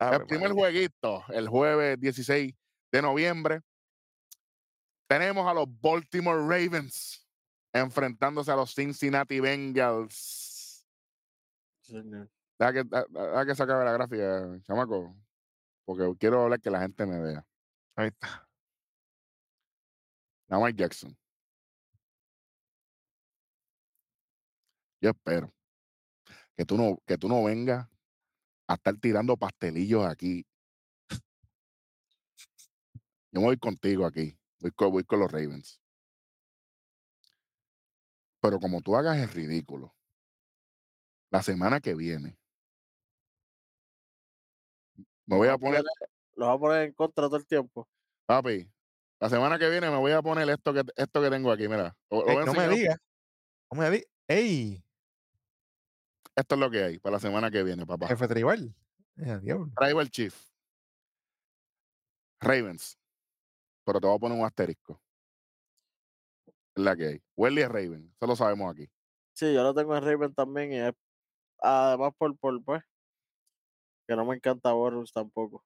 El primer jueguito, el jueves 16 de noviembre. Tenemos a los Baltimore Ravens enfrentándose a los Cincinnati Bengals. Señor. Deja que, deja que se acabe la gráfica, chamaco, porque quiero hablar que la gente me vea. Ahí está. Lamar Jackson. Yo espero que tú no, que tú no vengas a estar tirando pastelillos aquí. Yo me voy contigo aquí. Voy con, voy con los Ravens. Pero como tú hagas el ridículo, la semana que viene, me voy a poner, Los va a poner en contra todo el tiempo. papi, la semana que viene me voy a poner esto que, esto que tengo aquí, mira. Lo- voy Ey, no me digas. No me digas. ¡Ey! Esto es lo que hay para la semana que viene, papá. Jefe tribal. Eh, diablo. Tribal Chief. Ravens. Pero te voy a poner un asterisco. Es la que hay. Welly es Raven. Eso lo sabemos aquí. Sí, yo lo tengo en Raven también y es además por, por pues que no me encanta Borus tampoco.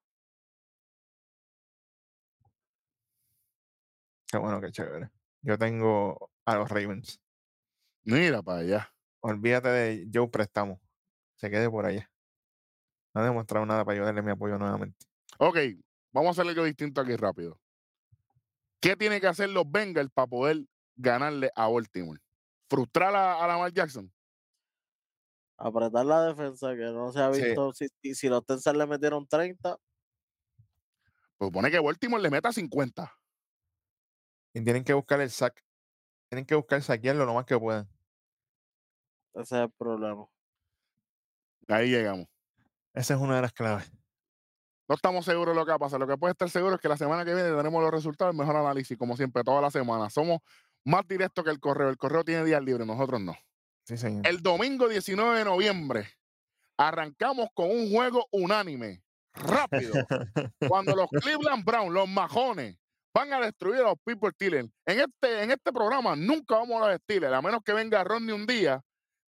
Qué bueno, qué chévere. Yo tengo a los Ravens. Mira para allá. Olvídate de Joe Prestamo. Se quede por allá. No ha demostrado nada para yo darle mi apoyo nuevamente. Ok, vamos a hacer algo distinto aquí rápido. ¿Qué tiene que hacer los Bengals para poder ganarle a Baltimore? ¿Frustrar a, a Lamar Jackson? Apretar la defensa, que no se ha Sí. visto. Si, si, si los Texans le metieron 30, Pues pone que Baltimore le meta 50. Y tienen que buscar el sack. Tienen que buscar saquearlo lo más que puedan. ese es el problema. Ahí llegamos. Esa es una de las claves. No estamos seguros de lo que va a pasar. Lo que puede estar seguro es que la semana que viene tenemos los resultados, el mejor análisis, como siempre, toda la semana. Somos más directos que el correo. El correo tiene días libres, nosotros no. Sí, señor. El domingo 19 de noviembre arrancamos con un juego unánime, rápido, cuando los [laughs] Cleveland Browns, los majones, van a destruir a los People Steelers. En este, en este programa nunca vamos a los Steelers, a menos que venga Rodney un día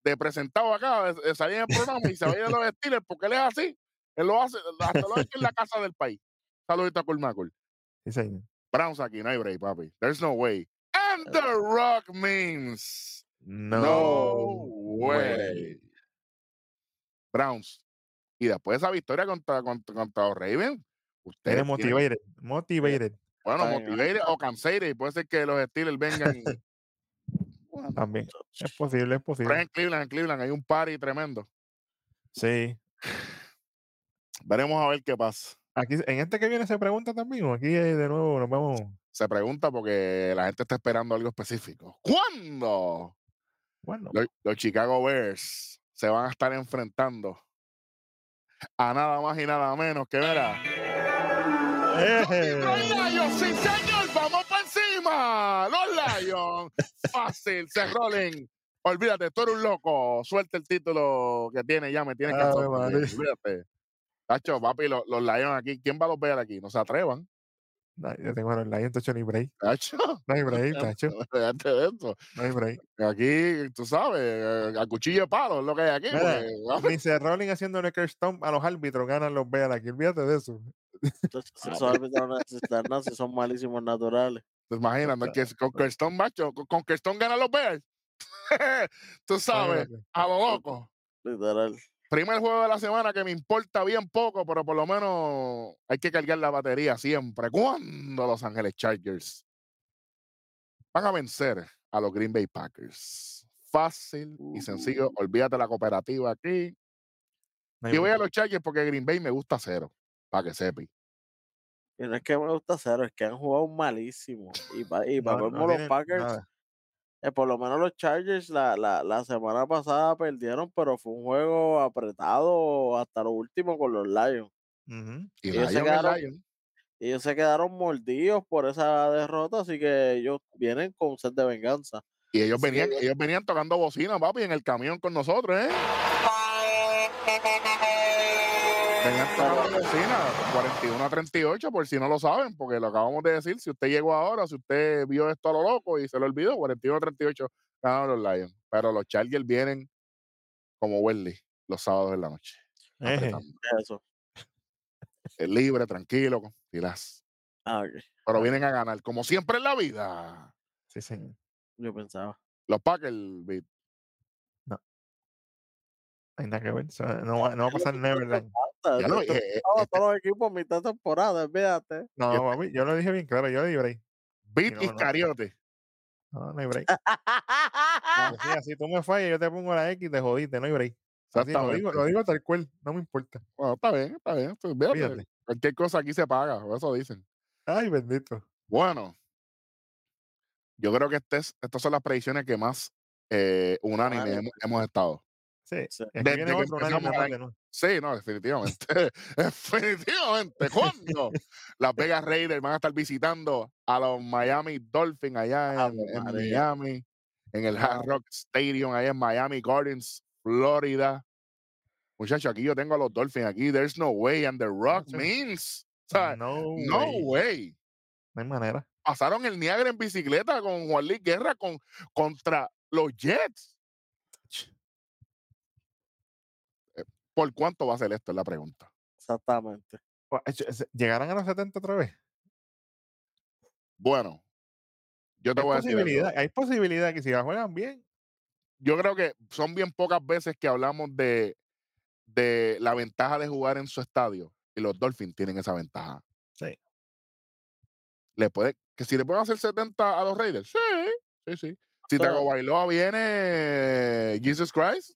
de presentado acá, de, de salir en el programa y se vaya a los Steelers, porque él es así. Él lo hace, hasta lo ha hecho en la casa del país. Saludito a Colmacol. Sí, señor. Browns aquí, no hay break, papi. There's no way. And the rock means No, no way. way. Browns. Y después de esa victoria contra, contra, contra los Ravens, ustedes Eres tienen- motivated. Motivated. bueno, motivated o cansated, y puede ser que los Steelers vengan. y- [laughs] Bueno, También. Es posible, es pero posible. en Cleveland, en Cleveland hay un party tremendo. Sí. Veremos a ver qué pasa. Aquí, en este que viene se pregunta también, aquí eh, de nuevo nos vamos. Se pregunta porque la gente está esperando algo específico. ¿Cuándo Bueno, los, los Chicago Bears se van a estar enfrentando a nada más y nada menos que verá? ¡Los Lions, sí señor! ¡Vamos para encima! ¡Los Lions! Fácil, se rolen. Olvídate, tú eres un loco. Suelta el título que tiene, ya me tienes. María. Olvídate. Tacho, papi, los, los Lions aquí, ¿quién va a los ver aquí? No se atrevan. Yo tengo a los Lions, tacho, no hay break. Tacho, No hay break, [laughs] tacho. No hay break. Aquí, tú sabes, a cuchillo de palo es lo que hay aquí. Mira. [laughs] Rolling haciendo un stomp a los árbitros, ganan los Bears aquí. Olvídate de eso. Entonces, [laughs] esos árbitros no necesitan nada, si son malísimos naturales. ¿Te imaginas? no? Que con Kirsten, macho, con, Kirsten ganan los Bears. tú sabes, a lo loco. Literal. Primer juego de la semana que me importa bien poco, pero por lo menos hay que cargar la batería siempre. ¿Cuándo los Ángeles Chargers van a vencer a los Green Bay Packers? Fácil y sencillo. Olvídate la cooperativa aquí. No hay Y voy a los Chargers porque Green Bay me gusta cero, para que sepi. Y no es que me gusta cero, es que han jugado malísimo. Y para y pa No, no colmo los Packers, nada. Eh, por lo menos los Chargers la, la, la semana pasada perdieron, pero fue un juego apretado hasta lo último con los Lions. Y Ellos se Lions es quedaron- ellos se quedaron mordidos por esa derrota, así que ellos vienen con sed de venganza. Y ellos Sí. venían, ellos venían tocando bocina, papi, en el camión con nosotros, ¿eh? [laughs] Venían tocando bocina, 41 a 38, por si no lo saben, porque lo acabamos de decir. Si usted llegó ahora, si usted vio esto a lo loco y se lo olvidó, 41 a 38 ganaron los Lions. Pero los Chargers vienen como Welly los sábados en la noche. Eso. Eh, Libre, tranquilo, con. Ah. Pero vienen a ganar, como siempre en la vida. Sí, señor. Yo pensaba. Los Packers, Vic, Hay nada que ver. no, va, no va a pasar Neverland. Ya lo- Esto- eh, eh, Todos los equipos mitad temporada, olvídate. No, Yo- papi, yo lo dije bien claro. Yo le di break. No, no. Iscariote. No, no hay break. [laughs] Así, así tú me fallas, yo te pongo la X y te jodiste. No hay break. Lo, digo, lo digo tal cual. No me importa. Bueno, está bien, está bien. pues, Fíjate. cualquier cosa aquí se paga, eso dicen. Ay, bendito. Bueno, yo creo que este es- estas son las predicciones que más eh, unánime Unánime. hemos, hemos estado. Sí. Sí. Desde viene que otro unánime empezamos nuevo. Sí, no, definitivamente. [laughs] definitivamente. ¿Cuándo? Las Vegas Raiders van a estar visitando a los Miami Dolphins allá en. Miami, en el Hard. Rock Stadium, allá en Miami Gardens, Florida. Muchachos, aquí yo tengo a los Dolphins aquí. There's no way, and the Rock means. O sea, No, no way. way. No hay manera. Pasaron el Niagara en bicicleta con Juan Luis Guerra con, contra los Jets. Eh, ¿Por cuánto va a ser esto? Es la pregunta. Exactamente. Se- ¿Llegarán a los 70 otra vez? Bueno, yo te Hay voy a decir. algo. hay posibilidad que si la juegan bien, Yo creo que son bien pocas veces que hablamos de, de la ventaja de jugar en su estadio. Y los Dolphins tienen esa ventaja. Sí. Le puede, que si le pueden hacer 70 a los Raiders, sí, sí, sí. Si. Tago Bailoa viene Jesus Christ,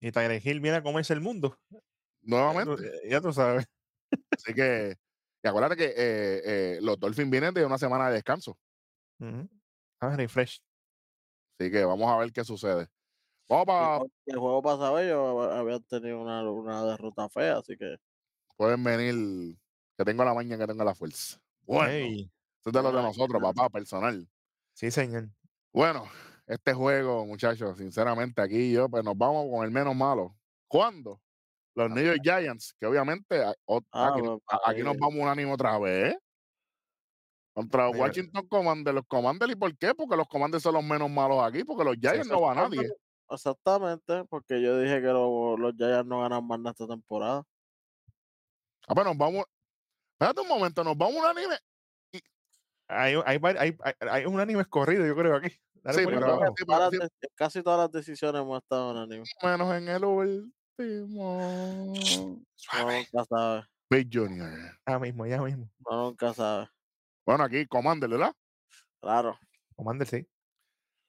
y Tyreek Hill viene a comerse el mundo. Nuevamente. Ya tú sabes. Así que, y acuérdate que eh, eh, los Dolphins vienen de una semana de descanso. Ah, refresh. Así que vamos a ver qué sucede. Vamos para, El juego pasado ellos habían tenido una, una derrota fea, así que pueden venir, que tengo la maña, que tengo la fuerza. Bueno, Ey, eso es de los de nosotros, papá, personal. sí, señor. Bueno, este juego, muchachos, sinceramente aquí yo, pues nos vamos con el menos malo. ¿Cuándo? Los New York Giants, que obviamente a- o- Ah, aquí, nos ahí. vamos unánime otra vez. Contra Mira. Washington Commanders, los Commanders, ¿y por qué? Porque los Commanders son los menos malos aquí, porque los Giants no va a nadie. Exactamente, porque yo dije que lo- los Giants no ganan más en esta temporada. Ah, pues nos vamos. Espérate un momento, nos vamos unánime. Hay, hay, hay, hay, hay un anime escorrido, yo creo, aquí. Dale Sí, pero- sí, sí. casi todas las decisiones hemos estado en anime. Menos en el último. No nunca sabe, Big Junior. Ya mismo, ya mismo. no nunca sabe. Bueno, aquí Commander, ¿verdad? Claro. Commander, sí.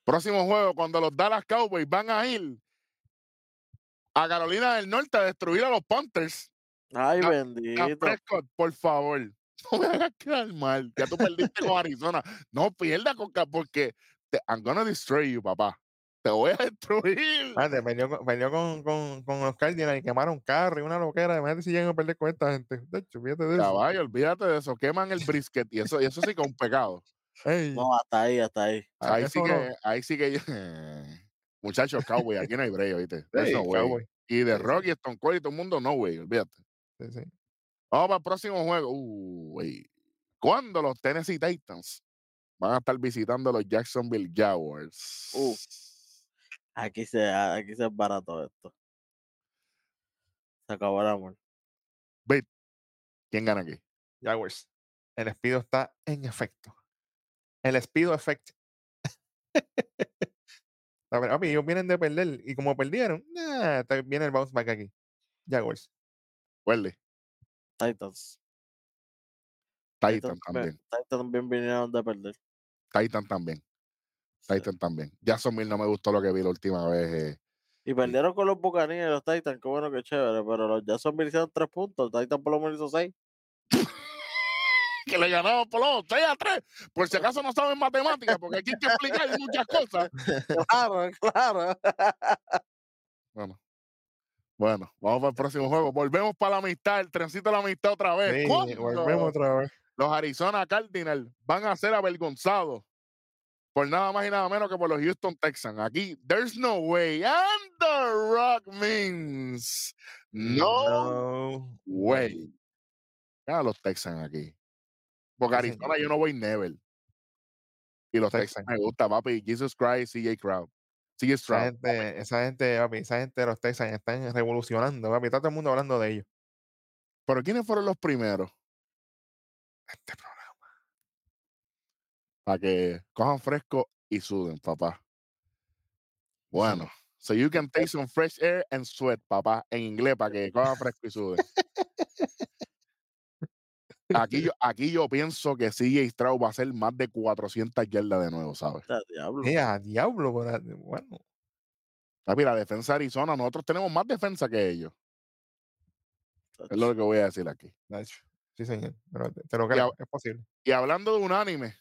Próximo juego, cuando los Dallas Cowboys van a ir a Carolina del Norte a destruir a los Panthers. Ay, bendito. Prescott, por favor, [laughs] no me hagas quedar mal. Ya tú perdiste con Arizona. No pierdas con porque te, I'm gonna destroy you, papá. Te voy a [laughs] destruir. Ah, te peleó, con- peleó con, con, con los Cardinals y quemaron carro y una loquera. Imagínate si llegan a perder con esta gente. De hecho, fíjate de eso. Caballo, olvídate de eso. Queman el brisket y eso, y eso sí que es un pecado. Ey, No, hasta ahí, hasta ahí. ah, Ahí sí eso no. que, ahí sí que [laughs] Muchachos, Cowboy, aquí no hay break, ¿viste? No. Cowboy. Y de Sí, sí. Rocky, Stone Cold y todo el mundo, no, güey, olvídate. Sí, sí. Vamos para el próximo juego. Uh, güey. ¿Cuándo los Tennessee Titans van a estar visitando los Jacksonville Jaguars? Uh. Aquí se, aquí se es barato esto. Se acabó el amor. ¿Quién gana aquí? Jaguars. El Speedo está en efecto. El Speedo Effect. A [laughs] ver, papi, ellos vienen de perder y como perdieron, nah, viene el bounce back aquí. Jaguars. Welly, Titans. Titan también- también. Titans también vinieron de perder. Titan también. Sí. Titan también. Jacksonville no me gustó lo que vi la última vez. eh. Y perdieron con los Buccaneers y los Titans, qué bueno, qué chévere. Pero los Jacksonville hicieron tres puntos. El Titan por lo menos hizo seis. [laughs] Que le ganamos por los 6 a 3. Por si acaso no saben matemáticas, porque aquí hay que explicar muchas cosas. [laughs] Claro, claro. [laughs] Bueno. Bueno, vamos para el próximo juego. Volvemos para la amistad, el trencito de la amistad otra vez. Sí, ¿Cuándo volvemos otra vez. Los Arizona Cardinals van a ser avergonzados por nada más y nada menos que por los Houston Texans. Aquí, there's no way. And the rock means no, No way. Mira los Texans aquí. Porque Arizona yo no voy never. Y los Texans me gusta, papi. Jesus Christ, CJ Crowd. CJ Esa Stroud. gente, esa gente, papi, esa gente de los Texans están revolucionando, papi. Está todo el mundo hablando de ellos. Pero ¿quiénes fueron los primeros? Este programa. Para que cojan fresco y suden, papá. Bueno, so you can take some fresh air and sweat, papá, en inglés, para que cojan fresco y suden. Aquí yo, [laughs] aquí yo pienso que CJ Stroud va a ser más de 400 yardas de nuevo, ¿sabes? Diablo. Eh, a diablo, la- bueno. Papi, la defensa de Arizona, nosotros tenemos más defensa que ellos. Es lo que voy a decir aquí. Nacho. Sí, señor. Pero te, te lo Y creo, es posible. Y hablando de unánime,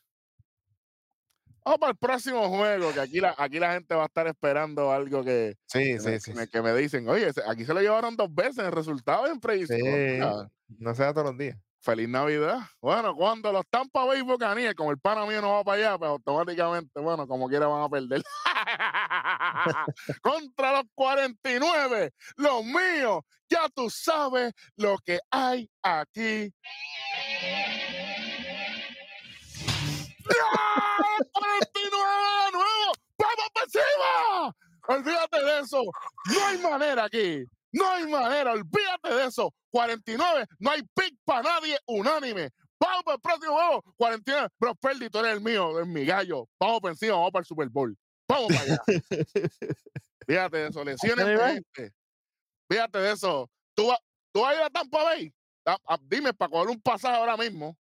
vamos para el próximo juego, que aquí la, aquí la gente va a estar esperando algo que, Sí, que, sí, me, sí. que me- que me dicen, oye, aquí se lo llevaron dos veces en resultado en Ah, No sea todos los días. Feliz Navidad. Bueno, cuando los Tampa Bay Buccaneers, como el pana mío no va para allá, pues automáticamente, bueno, como quiera van a perder. [laughs] Contra los 49, los míos, ya tú sabes lo que hay aquí. ¡Ah! 49 de nuevo. ¡Vamos para encima! Olvídate de eso. No hay manera aquí. No hay manera. Olvídate de eso. 49. No hay pick para nadie unánime. Vamos para el próximo juego. 49. Bro, Perdi, tú eres el mío, es mi gallo. Vamos para encima, vamos para el Super Bowl. Vamos para allá. [laughs] Fíjate de eso. Lesiones gente. Fíjate de eso. ¿Tú, vas- tú vas a ir a Tampa Bay? Ah, ah, dime, para coger un pasaje ahora mismo.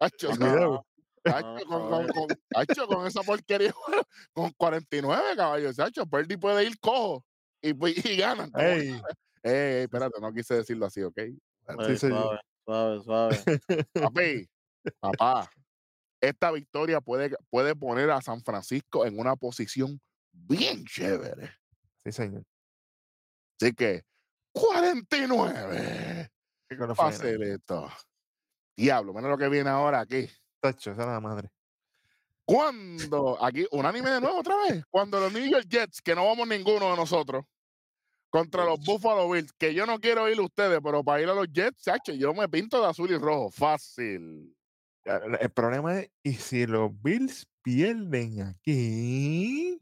Hacho. No, Hacho, con, no, con- no. con- hacho, con esa porquería, [laughs] con 49 caballos, Hacho, Perdi puede ir cojo y, pues- y ganan. Ey. Ey, ey, espérate, no quise decirlo así, ¿ok? Ey, señor. suave, suave, suave. Papi, papá, esta victoria puede, puede poner a San Francisco en una posición bien chévere. sí, señor. Así que, 49. Qué con los 49ers. Facilito. Diablo, menos lo que viene ahora aquí. Tacho, esa es la madre. Cuando, aquí, unánime de nuevo otra vez, cuando los New York Jets, que no vamos ninguno de nosotros, contra los Buffalo Bills, que yo no quiero ir a ustedes, pero para ir a los Jets, chacho, yo me pinto de azul y rojo, fácil. El problema es, ¿y si los Bills pierden aquí?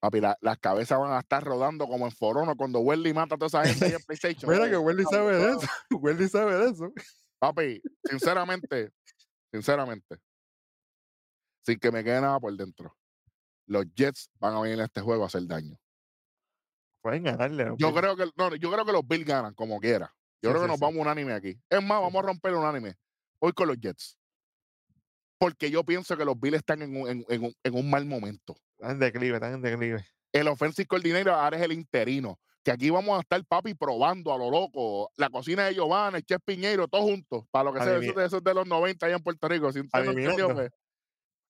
Papi, la- las cabezas van a estar rodando como en Forono cuando Welly mata a toda esa gente en [laughs] PlayStation. Mira que Wendy sabe de eso. [laughs] Wendy sabe de eso. Papi, sinceramente, sinceramente, sin que me quede nada por dentro, los Jets van a venir a este juego a hacer daño. Pueden ganarle. Yo creo que no, yo creo que los Bills ganan como quiera. Yo Sí, creo que sí, nos sí. vamos unánime aquí. Es más, vamos a romper unánime. Voy con los Jets. Porque yo pienso que los Bills están en un, en- en un- en un mal momento. Están en declive, están en declive. El offensive coordinator ahora es el interino. Que aquí vamos a estar, papi, probando a lo loco. La cocina de Giovanna, el Chef Piñeiro, todos juntos. Para lo que sea, eso, es de los 90 allá en Puerto Rico. Si usted no entendió, pues,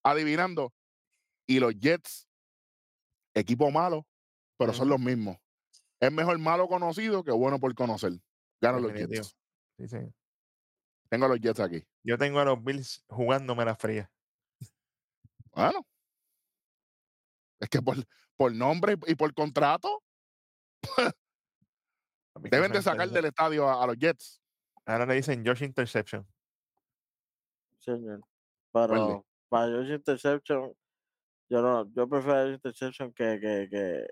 adivinando. Y los Jets, equipo malo, pero son los mismos. Es mejor malo conocido que bueno por conocer. Ganan los Definitivo. Jets. Sí, sí. Tengo a los Jets aquí. Yo tengo a los Bills jugándome la fría. Bueno. Es que por, por nombre y por contrato [laughs] deben de sacar del estadio a, a los Jets. Ahora le dicen Josh Interception. señor. Pero para Josh Interception, yo no, yo prefiero Interception que, que, que,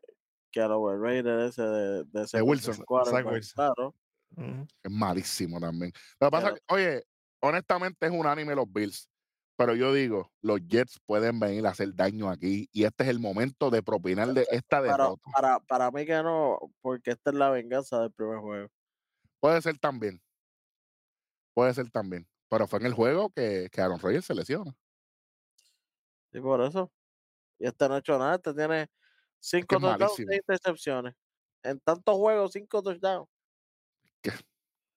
que a los Raiders ese de, de, ese Wilson, Wilson quarterback, Wilson. Claro. Ujú. Es malísimo también. Lo que pasa Pero- que, oye, honestamente es unánime los Bills. Pero yo digo, los Jets pueden venir a hacer daño aquí y este es el momento de propinarle esta Pero derrota. para, para mí que no, porque esta es la venganza del primer juego. Puede ser también. Puede ser también. Pero fue en el juego que, que Aaron Rodgers se lesiona. Y por eso. Y este no ha hecho nada. Este tiene cinco touchdowns, seis intercepciones. En tantos juegos, cinco touchdowns.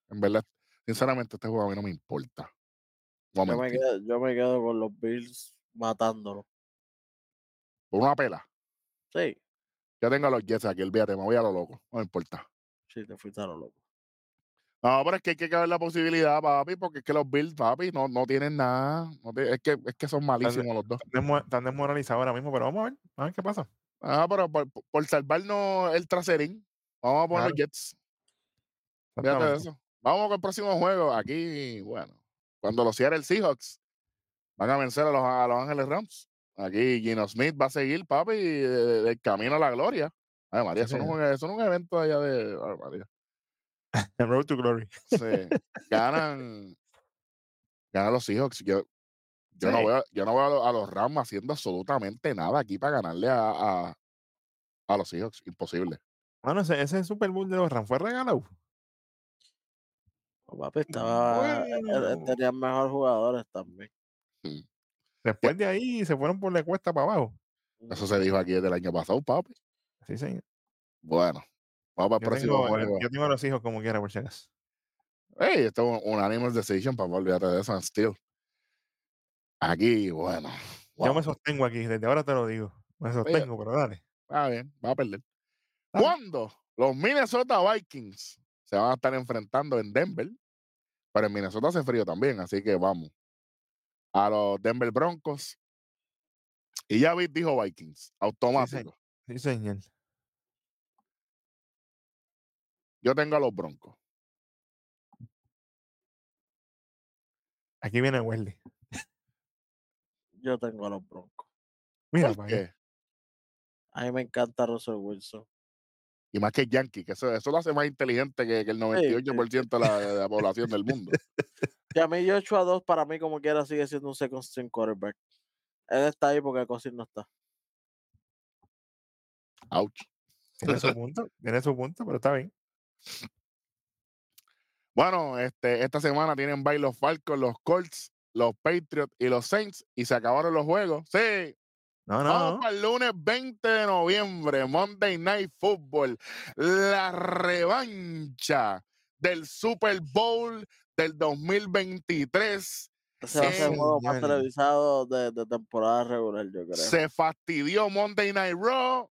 En verdad, sinceramente, este juego a mí no me importa. No Yo me, quedo, yo me quedo con los Bills matándolo. Por una pela. Sí, Yo tengo a los Jets aquí, olvídate, me voy a lo loco. No me importa. sí, te fuiste a lo loco. No, pero es que hay que ver la posibilidad, papi, porque es que los Bills, papi, no, no tienen nada. no te- es, que, es que son malísimos los dos. Están desmo- Están desmoralizados ahora mismo, pero vamos a ver, a ver qué pasa. Ah, pero por, por- salvarnos el traserín, vamos a poner Claro. Jets. Fíjate eso. Vamos con el próximo juego. Aquí, bueno, cuando lo cierre el Seahawks, van a vencer a los, a los Ángeles Rams. Aquí Gino Smith va a seguir, papi, de- del camino a la gloria. Ay, María, Sí, eso, no es señor. un, eso no es un evento allá de. ay, María. [laughs] El Road to Glory. Sí, [laughs] ganan, ganan los Seahawks. Yo, yo, no veo, yo no veo a, los- a los Rams haciendo absolutamente nada aquí para ganarle a, a, a los Seahawks. Imposible. Bueno, ese, ese Super Bowl de los Rams fue regalado. Oh, papi, estaba, eh, eh, Bueno. tenían mejores jugadores también. Después de ahí se fueron por la cuesta para abajo. Eso se dijo aquí desde el año pasado, papi. Sí, señor. Bueno, vamos para el Yo próximo tengo, yo, juego. yo tengo a los hijos como quiera, por si acaso. Hey, esto es un, un animal decision, papá, olvídate de eso, still. Aquí, bueno. Yo wow, me sostengo aquí, desde ahora te lo digo. Me sostengo, pero dale. Está bien, va a perder. Dale. ¿Cuándo? Los Minnesota Vikings se van a estar enfrentando en Denver, pero en Minnesota hace frío también, así que vamos. A los Denver Broncos. Y ya vi, dijo Vikings, automático. Sí, señor. Yo tengo a los Broncos. Aquí viene Wesley. Yo tengo a los Broncos. Mira, ¿Por qué? A mí me encanta Russell Wilson. Y más que Yankee, que eso, eso lo hace más inteligente que, que el 98% de la, de la población del mundo. [laughs] Y a mí Joshua 2 para mí como quiera sigue siendo un second string quarterback. Él está ahí porque Cosin no está. Ouch. Tiene su [laughs] punto, tiene su punto, pero está bien. Bueno, este, esta semana tienen bye los Falcons, los Colts, los Patriots y los Saints y se acabaron los juegos. Sí, No, vamos no, no. para el lunes 20 de noviembre, Monday Night Football, la revancha del Super Bowl del 2023. Ese va a ser el juego más televisado de, de temporada regular, yo creo. Se fastidió Monday Night Raw,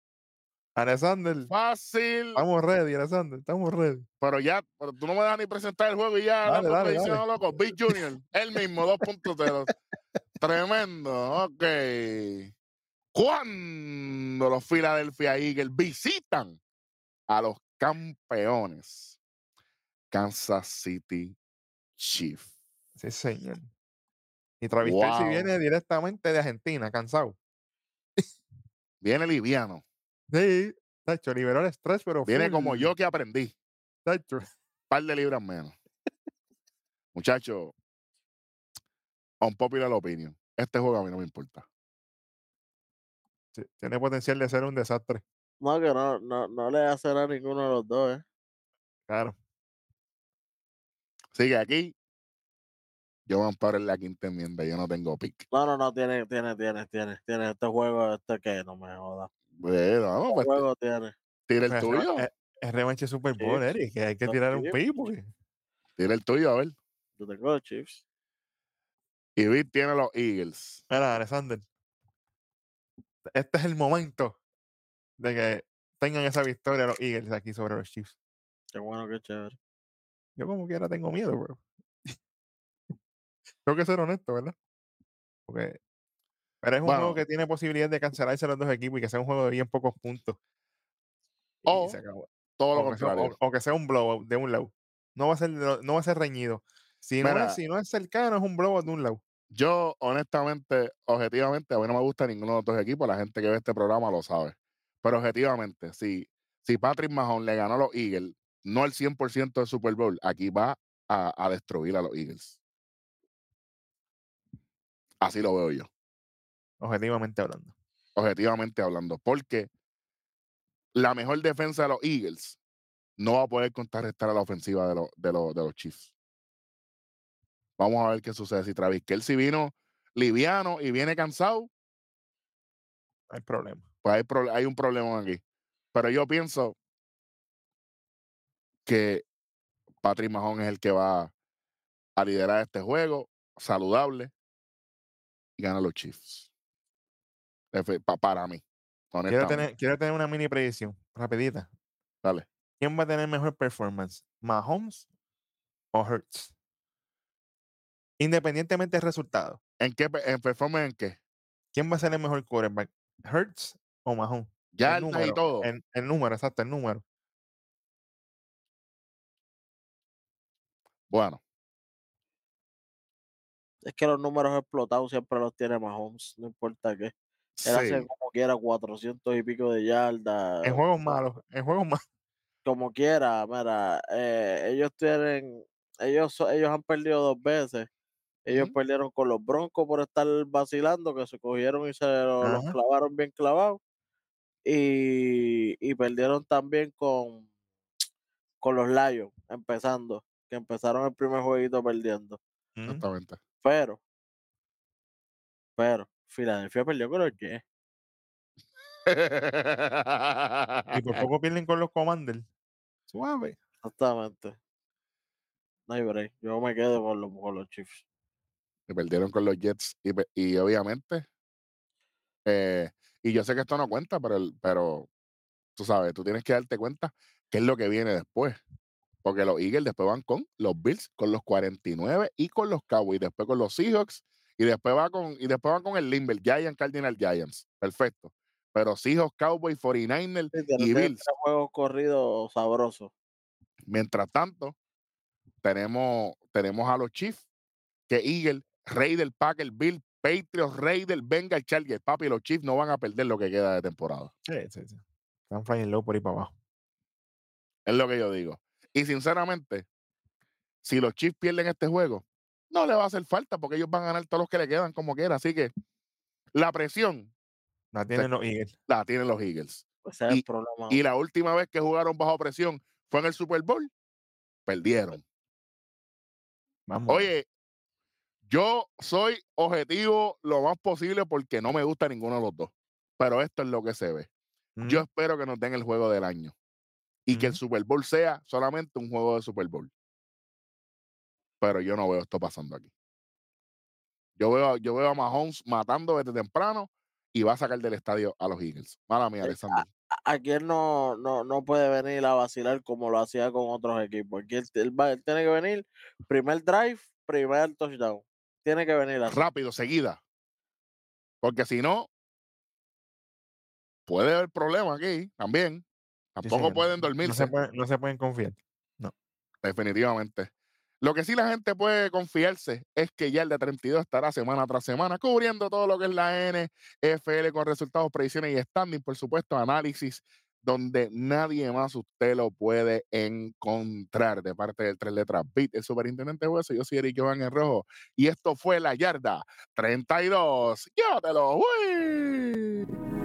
Alexander, fácil, estamos ready, Alexander, estamos ready. pero ya, pero tú no me das ni presentar el juego y ya, Dale, dale, dale. loco, Big Junior, él mismo, 2.0. Tremendo, ok. Cuando los Philadelphia Eagles visitan a los campeones, Kansas City Chiefs. Sí, señor. Y Travis Wow. viene directamente de Argentina, cansado. Viene liviano, Sí, Tacho, liberó el estrés, pero viene como yo que aprendí, Tacho. par de libras menos. Muchacho, un popular opinion. Este juego a mí no me importa. Sí, tiene potencial de ser un desastre. No, que no, no, no le hace a ninguno de los dos, ¿eh? Claro. Sigue aquí. Yo voy a amparar la quinta enmienda. Yo no tengo pick. No, no, no, tiene, tiene, tiene, tiene, tiene. Este juego, este que no me joda. Bueno, vamos, pues juego tiene. tira el [laughs] tuyo. Es, es revanche Super Bowl, Eric, que hay que tirar un Chiefs. pi porque Tira el tuyo, a ver. Yo tengo los Chiefs. Y Vic tiene los Eagles. Mira, Alexander. Este es el momento de que tengan esa victoria los Eagles aquí sobre los Chiefs. Qué bueno, qué chévere. Yo como quiera tengo miedo, bro. [laughs] Tengo que ser honesto, ¿verdad? Porque... Pero es un Bueno. juego que tiene posibilidad de cancelarse los dos equipos y que sea un juego de bien pocos puntos. O. Todo lo O que, sea, contrario. o- o que sea un blowout de un lado. No va a ser, no va a ser reñido. Si no, es, si no es cercano, es un blowout de un lado. Yo, honestamente, objetivamente, a mí no me gusta ninguno de los dos equipos. La gente que ve este programa lo sabe. Pero objetivamente, si, si Patrick Mahomes le ganó a los Eagles, no el 100% del Super Bowl, aquí va a, a destruir a los Eagles. Así lo veo yo. Objetivamente hablando. objetivamente hablando, porque la mejor defensa de los Eagles no va a poder contrarrestar a la ofensiva de, los de, los de los Chiefs. Vamos a ver qué sucede. Si Travis Kelsey vino liviano y viene cansado, hay problema. pues hay, proble- hay un problema aquí. Pero yo pienso que Patrick Mahon es el que va a liderar este juego saludable y gana los Chiefs. Pa- para mí. Quiero tener, quiero tener una mini predicción, rapidita. Dale. ¿Quién va a tener mejor performance? ¿Mahomes o Hurts. Independientemente del resultado, ¿En qué en performance en qué? ¿quién va a ser el mejor quarterback? ¿Hurts o Mahomes? El Yardas y número, todo. El, el número, exacto, el número. Bueno, Es que los números explotados siempre los tiene Mahomes, no importa qué. Él sí. hace como quiera 400 y pico de yardas. En juegos malos, en juegos malos. [laughs] Como quiera, mira, eh, ellos tienen, ellos, ellos han perdido dos veces. Ellos perdieron con los Broncos por estar vacilando, que se cogieron y se lo- los clavaron bien clavados. Y, y perdieron también con, con los Lions, empezando, que empezaron el primer jueguito perdiendo. Exactamente. Pero, pero, Filadelfia perdió con los Jets. Y por poco pierden con los Commanders. Suave. Exactamente. No hay break. Yo me quedo con los, con los Chiefs. y perdieron con los Jets y, y obviamente eh, y yo sé que esto no cuenta pero el- pero tú sabes tú tienes que darte cuenta qué es lo que viene después porque los Eagles después van con los Bills con los 49 y con los Cowboys después con los Seahawks y después va con y después van con el Limber Giants Cardinal Giants perfecto pero Seahawks Cowboys 49ers Sí, tienen- y Bills tres juegos corridos sabrosos. Mientras tanto, tenemos, tenemos a los Chiefs, que Eagle, Rey del Packer, Bill, Patriots, Rey del Bengal, Chargers. Papi, los Chiefs no van a perder lo que queda de temporada. Sí, sí, sí. Están flying low por ahí para abajo. Es lo que yo digo. Y sinceramente, si los Chiefs pierden este juego, no le va a hacer falta porque ellos van a ganar todos los que le quedan como quiera. Así que la presión La tienen los Eagles. la tienen los Eagles. Y- el problema. Y la última vez que jugaron bajo presión fue en el Super Bowl. Perdieron. Vamos. Oye, yo soy objetivo lo más posible porque no me gusta ninguno de los dos. Pero esto es lo que se ve. Yo espero que nos den el juego del año. Y que el. Super Bowl sea solamente un juego de Super Bowl. Pero yo no veo esto pasando aquí. Yo veo, yo veo a Mahomes matando desde temprano y va a sacar del estadio a los Eagles. Mala mía, Eh, Alexander. Aquí él no, no, no puede venir a vacilar como lo hacía con otros equipos. Aquí él, él va- él tiene que venir, primer drive, primer touchdown. Tiene que venir así. Rápido, seguida. Porque si no, puede haber problema aquí también. Sí, Tampoco pueden No dormirse. se, pueden, no se pueden confiar. Definitivamente. Lo que sí la gente puede confiarse es que ya el de 32 estará semana tras semana cubriendo todo lo que es la NFL con resultados, predicciones y standing, por supuesto, análisis donde nadie más usted lo puede encontrar de parte del tres letras Beat, el superintendente Hueso. Yo soy Eric Jovan en rojo y esto fue la yarda 32. ¡Llévatelo! ¡Uy!